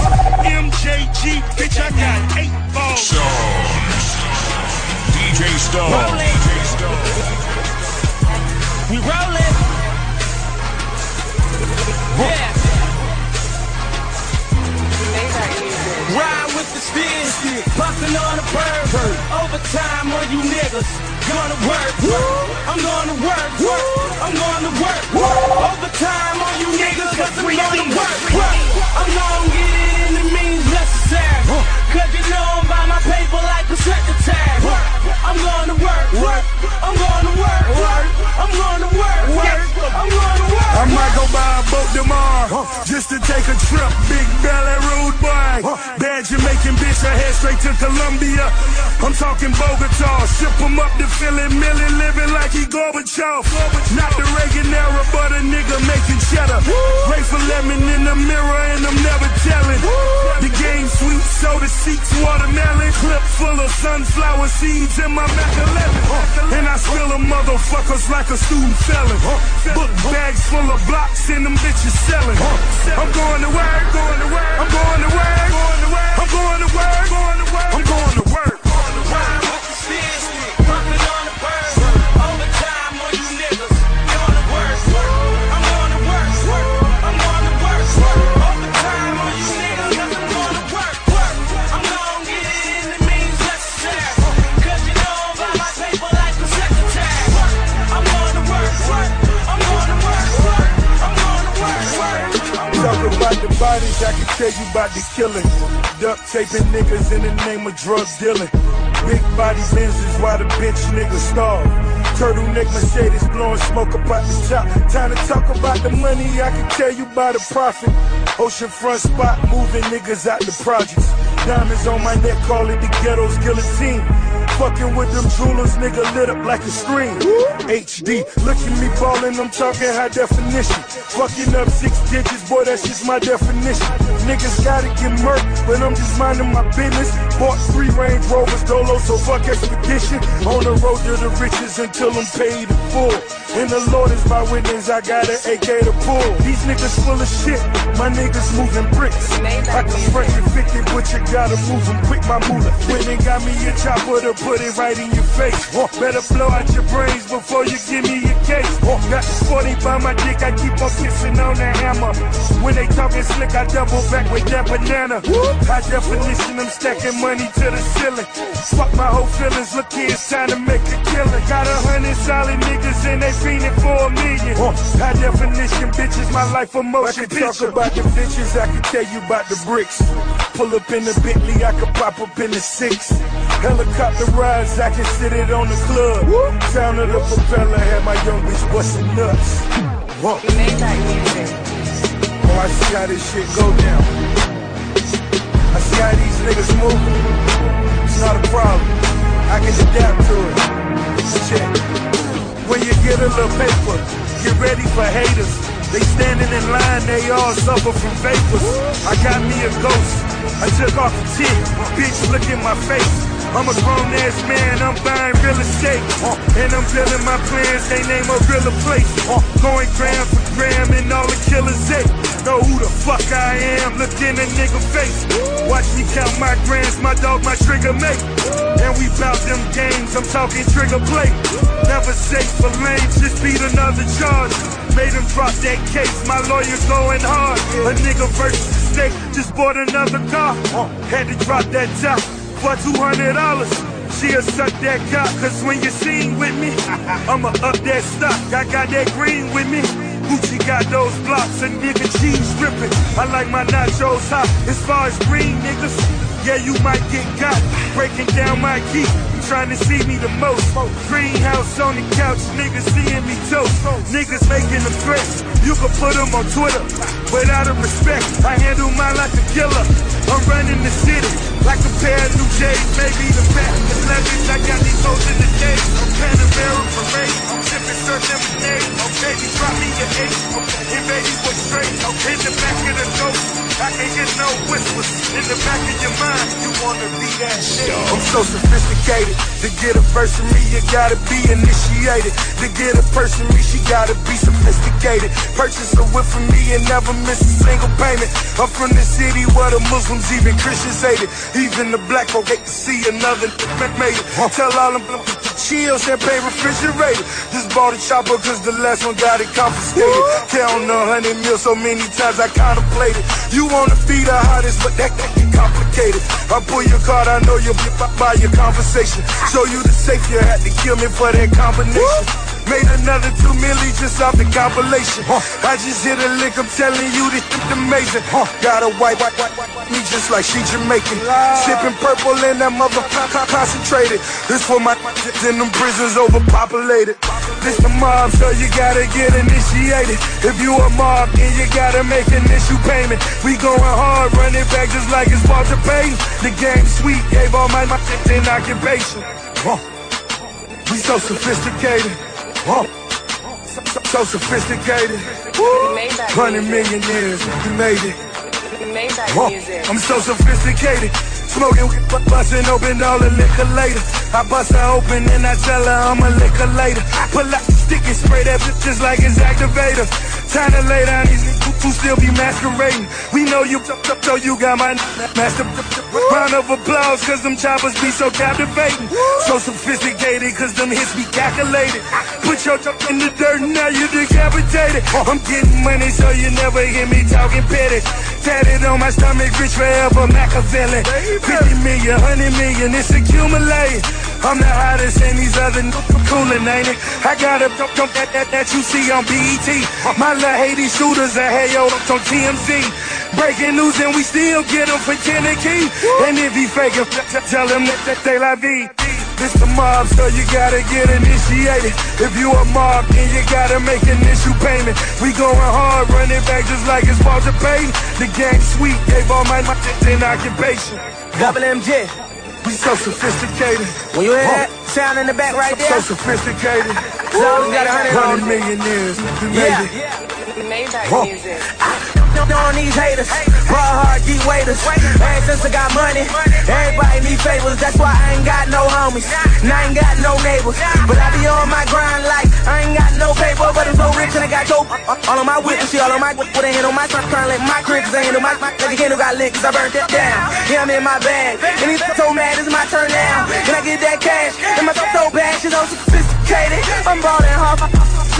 Speaker 2: MJG, bitch, I got eight balls.
Speaker 1: Stones. DJ Stone.
Speaker 4: Rolling.
Speaker 1: DJ Stone.
Speaker 4: We rolling. Yeah. Ride with the stick, bustin' on the bird. Overtime on you niggas. Gonna work. work. I'm gonna work. work. I'm gonna work. work. Overtime on you niggas, cause I'm gonna work. I'm gonna get it in the means necessary. Cause you know I'm by my paper like a secretary. I'm gonna work. I'm gonna work. I'm gonna work. I'm gonna work.
Speaker 2: I might go buy a boat tomorrow just to take a trip. Big belly rude boy. Bad Jamaican bitch, I head straight to Colombia. I'm talking Bogota. Ship him up to Philly, Millie living like he Gorbachev. Not the Reagan era, but a nigga making cheddar. Grateful lemon in the mirror and I'm never telling. Game sweet, soda seats, watermelon. Clip full of sunflower seeds in my Mac 11. And I spill a motherfuckers like a student felon. Book bags full of blocks and them bitches selling. I'm going to work, going to work, I'm going to work, going to work, I'm going to work, going to work, I'm going to work. Tell you about the killing. Duct taping niggas in the name of drug dealing. Big body Benzes why the bitch niggas starve. Turtleneck Mercedes blowing smoke about the top. Time to talk about the money, I can tell you about the profit. Oceanfront spot moving niggas out the projects. Diamonds on my neck, call it the ghetto's guillotine. Fucking with them jewelers, nigga lit up like a screen. HD, look at me ballin', I'm talking high definition. Fucking up six digits, boy, that's just my definition. Niggas gotta get murked, but I'm just minding my business. Bought three Range Rovers, Dolo, so fuck expedition. On the road to the riches until I'm paid in full. And the Lord is my witness, I got an AK to pull. These niggas full of shit, my niggas moving bricks. I can fresh and 50, but you gotta move them quick, my moolah. When they got me a chopper to put it right in your face. Oh, better blow out your brains before you give me your case. Oh, got the 40 by my dick, I keep on kissing on the hammer. When they talking slick, I double back with that banana. High definition, I'm stacking money to the ceiling. Fuck my whole feelings, look here, it's time to make a killing. Got a hundred solid niggas and they fiending for a million. High definition, bitches, my life a motion I can talk about the bitches, I can tell you about the bricks. Pull up in the Bentley, I can pop up in the six. Helicopter rides, I can sit it on the club. Sound of the propeller, had my young bitch busting nuts. Whoa. Oh, I see how this shit go down. I see how these niggas move. It's not a problem. I can adapt to it. Check. When you get a little paper, get ready for haters. They standing in line, they all suffer from vapors. I got me a ghost. I took off the tip. Bitch, look in my face. I'm a grown ass man, I'm buying real estate. Uh, and I'm building my plans, they name a realer place. Uh, going gram for gram and all the killers say. Know who the fuck I am, look in a nigga face. Watch me count my grams, my dog, my trigger mate. And we bout them games, I'm talking trigger play. Never safe for lanes, just beat another charge. Made him drop that case, my lawyer's going hard. A nigga versus the state, just bought another car. Uh, had to drop that top for two hundred dollars. She'll suck that cock, cause when you sing with me, I'ma up that stock. I got that green with me. Gucci got those blocks, and nigga cheese ripping. I like my nachos hot. As far as green niggas, yeah, you might get got. Breaking down my key, trying to see me the most. Greenhouse on the couch, niggas seeing me toast. Niggas making them threats. You can put them on Twitter. Without a respect, I handle mine like a killer. I'm running the city like a pair of new J's. Maybe the the leverage. I got these hoes in the days. I'm Panamera parade. I'm sipping surf lemonade. Oh, baby, drop me your eight. And baby, was straight. I'm in the back of the ghost. I can hear no whispers. In the back of your mind, you wanna be that shit. I'm so sophisticated. To get a verse from me, you gotta be initiated. To get a person me, she gotta be sophisticated. Purchase a whip from me and never miss a single payment. I'm from the city where the Muslims, even Christians hate it. Even the black folk hate to see another made it. Tell all them to chill, champagne refrigerator. Just bought a chopper cause the last one got it confiscated. Counting a hundred mil so many times I contemplated. You wanna be the hottest, but that, that get complicated. I pull your card, I know you'll be by your conversation. Show you the safe, you had to kill me for that combination. Made another two milli just off the compilation. I just hit a lick, I'm telling you this shit amazing. Got a white, white, white, white, white, me just like she Jamaican. Sipping purple and that motherfucker concentrated. This for my in them prisons overpopulated. This the mob, so you gotta get initiated. If you a mob, then you gotta make an issue payment. We going hard, running back just like it's Walter Payton. The game sweet, gave all my my in occupation. Huh. We so sophisticated. Huh. So, so- so sophisticated. Hundred million millionaires, we made it. Huh. I'm so sophisticated. Smoking, bu- busting open all the liquor later. I bust her open and I tell her I'm a liquor later. Pull out the stick and spray that bitch just like it's activator. Time to lay down these niggas who still be masquerading. We know you, so you got my master. Round of applause, cause them choppers be so captivating. So sophisticated, cause them hits be calculated. Put your jump in the dirt, now you decapitated. I'm getting money, so you never hear me talking petty. Tatted on my stomach, rich forever, Machiavelli. 50 million, 100 million, it's accumulating. I'm the hottest and these other n- coolin', ain't it? I got a jump jump that, that, that you see on BET. My little Haiti shooters are hey yo on TMZ. Breaking news and we still get them for 10 a key. And if he t- tell him that, that they la vie. This the mob, so you gotta get initiated. If you a mob, then you gotta make an issue payment. We going hard, running back just like it's Walter Payton. The gang sweet, gave all my my in occupation.
Speaker 4: Double MG.
Speaker 2: We so sophisticated.
Speaker 4: When you hear that sound in the back right there,
Speaker 2: So sophisticated.
Speaker 4: Zoe's got a hundred
Speaker 2: Hundred
Speaker 4: on
Speaker 2: million years. We made
Speaker 4: Yeah.
Speaker 2: it.
Speaker 9: Maybach
Speaker 2: Huh.
Speaker 9: music.
Speaker 4: Ah, don't on these haters, raw hard deep waiters. Ever since I got money, everybody need favors. That's why I ain't got no homies, and I ain't got no neighbors. But I be on my grind like I ain't got no paper, but I'm so rich and I got dope. All on my whip and shit, all on my with a hand on my truck, trying to let my crib, cause I handle my, my nigga candle got lit, cause I burnt that down. Yeah, I'm in my bag, and these so mad, it's my turn now. Can I get that cash? And my so bad, she's so sophisticated. I'm ballin' hard,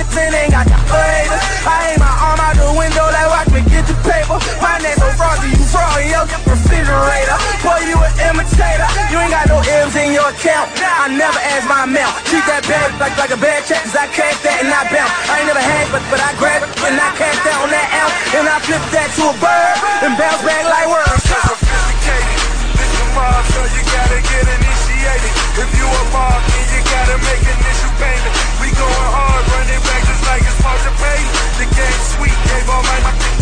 Speaker 4: and ain't got haters. I aim my arm out the window like watch me get the paper. My name so frosty, you froggy, yo, refrigerator. Boy, you an imitator. You ain't got no M's in your account. I never ask my amount. Treat that bag like like a bad check, cause I cash that and I bounce. I ain't never had, but but I grab it and I cash that on that ounce. And I flip that to a bird and bounce back like words.
Speaker 2: So sophisticated. This the mob, so you gotta get initiated. If you a mob, then you gotta make issue payment. We going hard, running back just like it's Walter Payton. The game sweet, gave all my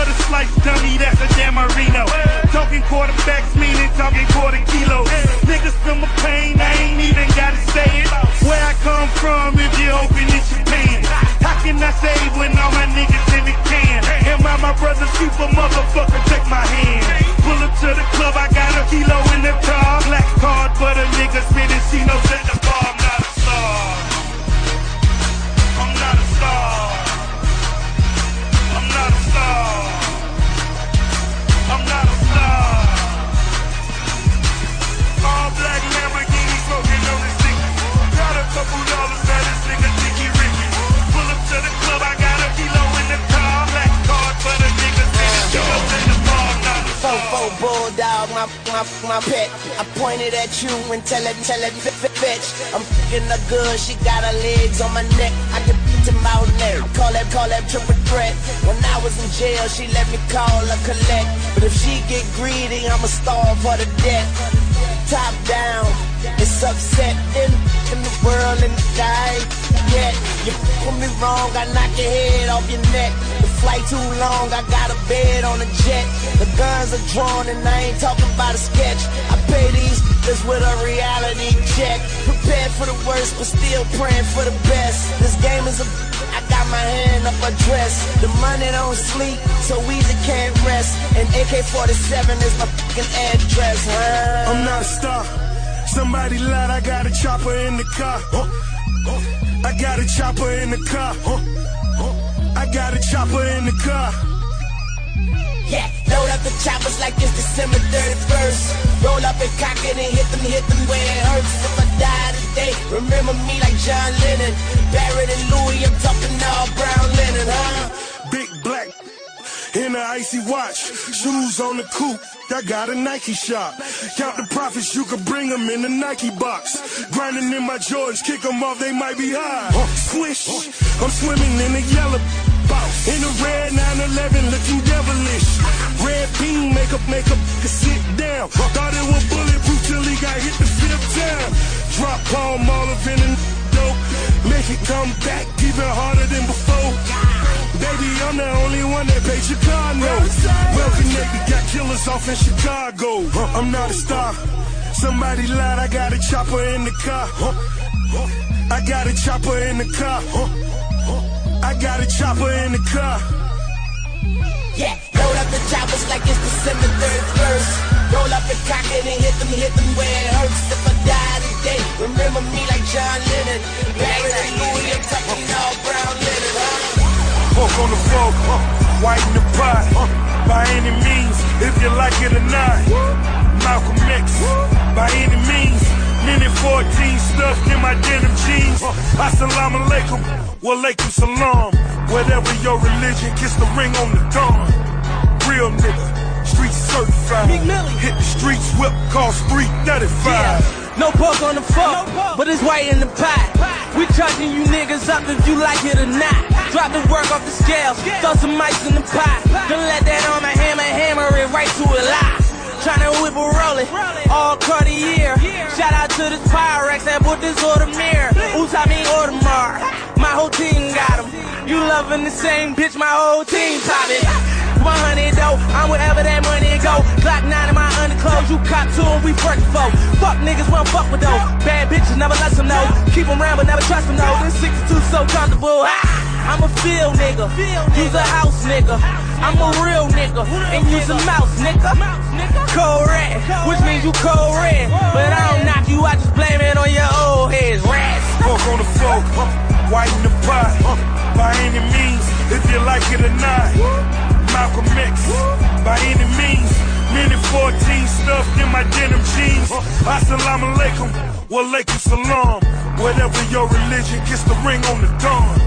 Speaker 11: butter slice dummy, that's a Dan Marino. Talking quarterbacks, meaning talking quarter kilos. Niggas feel my pain, I ain't even gotta say it. Where I come from, if you open it, you pain. How can I save when all
Speaker 3: my niggas in the can? Am I my brother? Super motherfucker, take my hand. Pull up to the club, I got a kilo I pointed at you and tell it, tell it, bitch. I'm fucking her good, she got her legs on my neck. I can beat him out there. Call that, call that triple threat. When I was in jail, she let me call her collect. But if she get greedy, I'ma starve her to death. Top down, it's upsetting in the world and sky. Yet, you put me wrong, I knock your head off your neck. Flight too long, I got a bed on a jet. The guns are drawn and I ain't talking about a sketch. I pay these niggas with a reality check. Prepared for the worst, but still praying for the best. This game is a I got my hand up a dress. The money don't sleep, so Weezy can't rest. And AK-47 is my fucking address, huh?
Speaker 2: I'm not a star. Somebody lied, I got a chopper in the car. I got a chopper in the car. I got a chopper in the car.
Speaker 3: Yeah, load up the choppers like it's December 31st. Roll up and cock it and hit them, hit them where it hurts. If I die today, remember me like John Lennon. Barrett and Louis, I'm talking all brown linen, huh?
Speaker 2: Big black in the icy watch. Shoes on the coupe. I got a Nike shop. Count the profits, you could bring them in the Nike box. Grinding in my Jordans, kick them off, they might be high. Swish, I'm swimming in the yellow. In the red 911, looking devilish. Red beam, make up, make up, sit down. Thought it was bulletproof till he got hit the fifth time. Drop palm all up in the dope. Make it come back even harder than before. Baby, I'm the only one that paid note. Well connected, got killers off in Chicago. I'm not a star. Somebody lied, I got a chopper in the car. I got a chopper in the car. I got a chopper in the car.
Speaker 3: Yeah, load up the choppers like it's December 31st. Roll up and cock it and hit them, hit them where it hurts. If I die today, remember me like John Lennon. Barrett and Louis, I'm talking all brown linen?
Speaker 2: Pork on the floor, uh, white in the pot. Uh, by any means, if you like it or not. Malcolm X, by any means. Mini 14 stuffed in my denim jeans. Uh, Assalamu alaikum, wa alaikum salam. Whatever your religion, kiss the ring on the dawn. Real nigga, street certified. Hit the streets, whip cost 335.
Speaker 4: Yeah. No pork on the fork, but it's white in the pot. We charging you niggas up if you like it or not. Drop the work off the scale, throw some mice in the pot. Don't let that on my hammer, hammer it right to a lie. Tryna whip a roll it, all Cartier. Shout out to this Pyrex that put this Audemars. Usami Audemars, my whole team got 'em. You loving the same bitch, my whole team poppin'. 100 though, I'm wherever that money go. Glock 9 in my underclothes, you cop two and we working for. Fuck niggas, won't fuck with those. Bad bitches, never let them know. Keep them around, but never trust them, though. This 62 so comfortable. I'm a field nigga, use a house nigga. I'm a real nigga, and use a mouse nigga. Cold red, which means you cold red. But I don't knock you, I just blame it on your old heads. Rats.
Speaker 2: Pork on the floor, white in the pot. By any means, if you like it or not. Malcolm X, by any means. Mini 14 stuffed in my denim jeans. Assalamu alaikum, wa alaikum salam. Whatever your religion, kiss the ring on the dawn.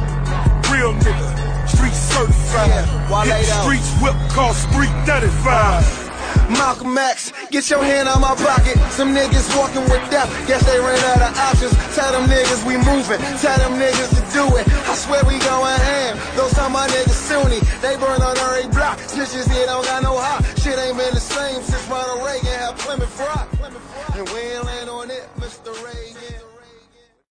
Speaker 2: Real nigga, street certified. Hit streets whip street 35
Speaker 6: Malcolm X, get your hand out my pocket. Some niggas walking with death, guess they ran out of options. Tell them niggas we moving, tell them niggas to do it. I swear we going ham. Those some my niggas Sunni, they burn on every block. Snitches here don't got no hot. Shit ain't been the same since Ronald Reagan had Plymouth Rock. And we ain't land on it, Mr. Ray.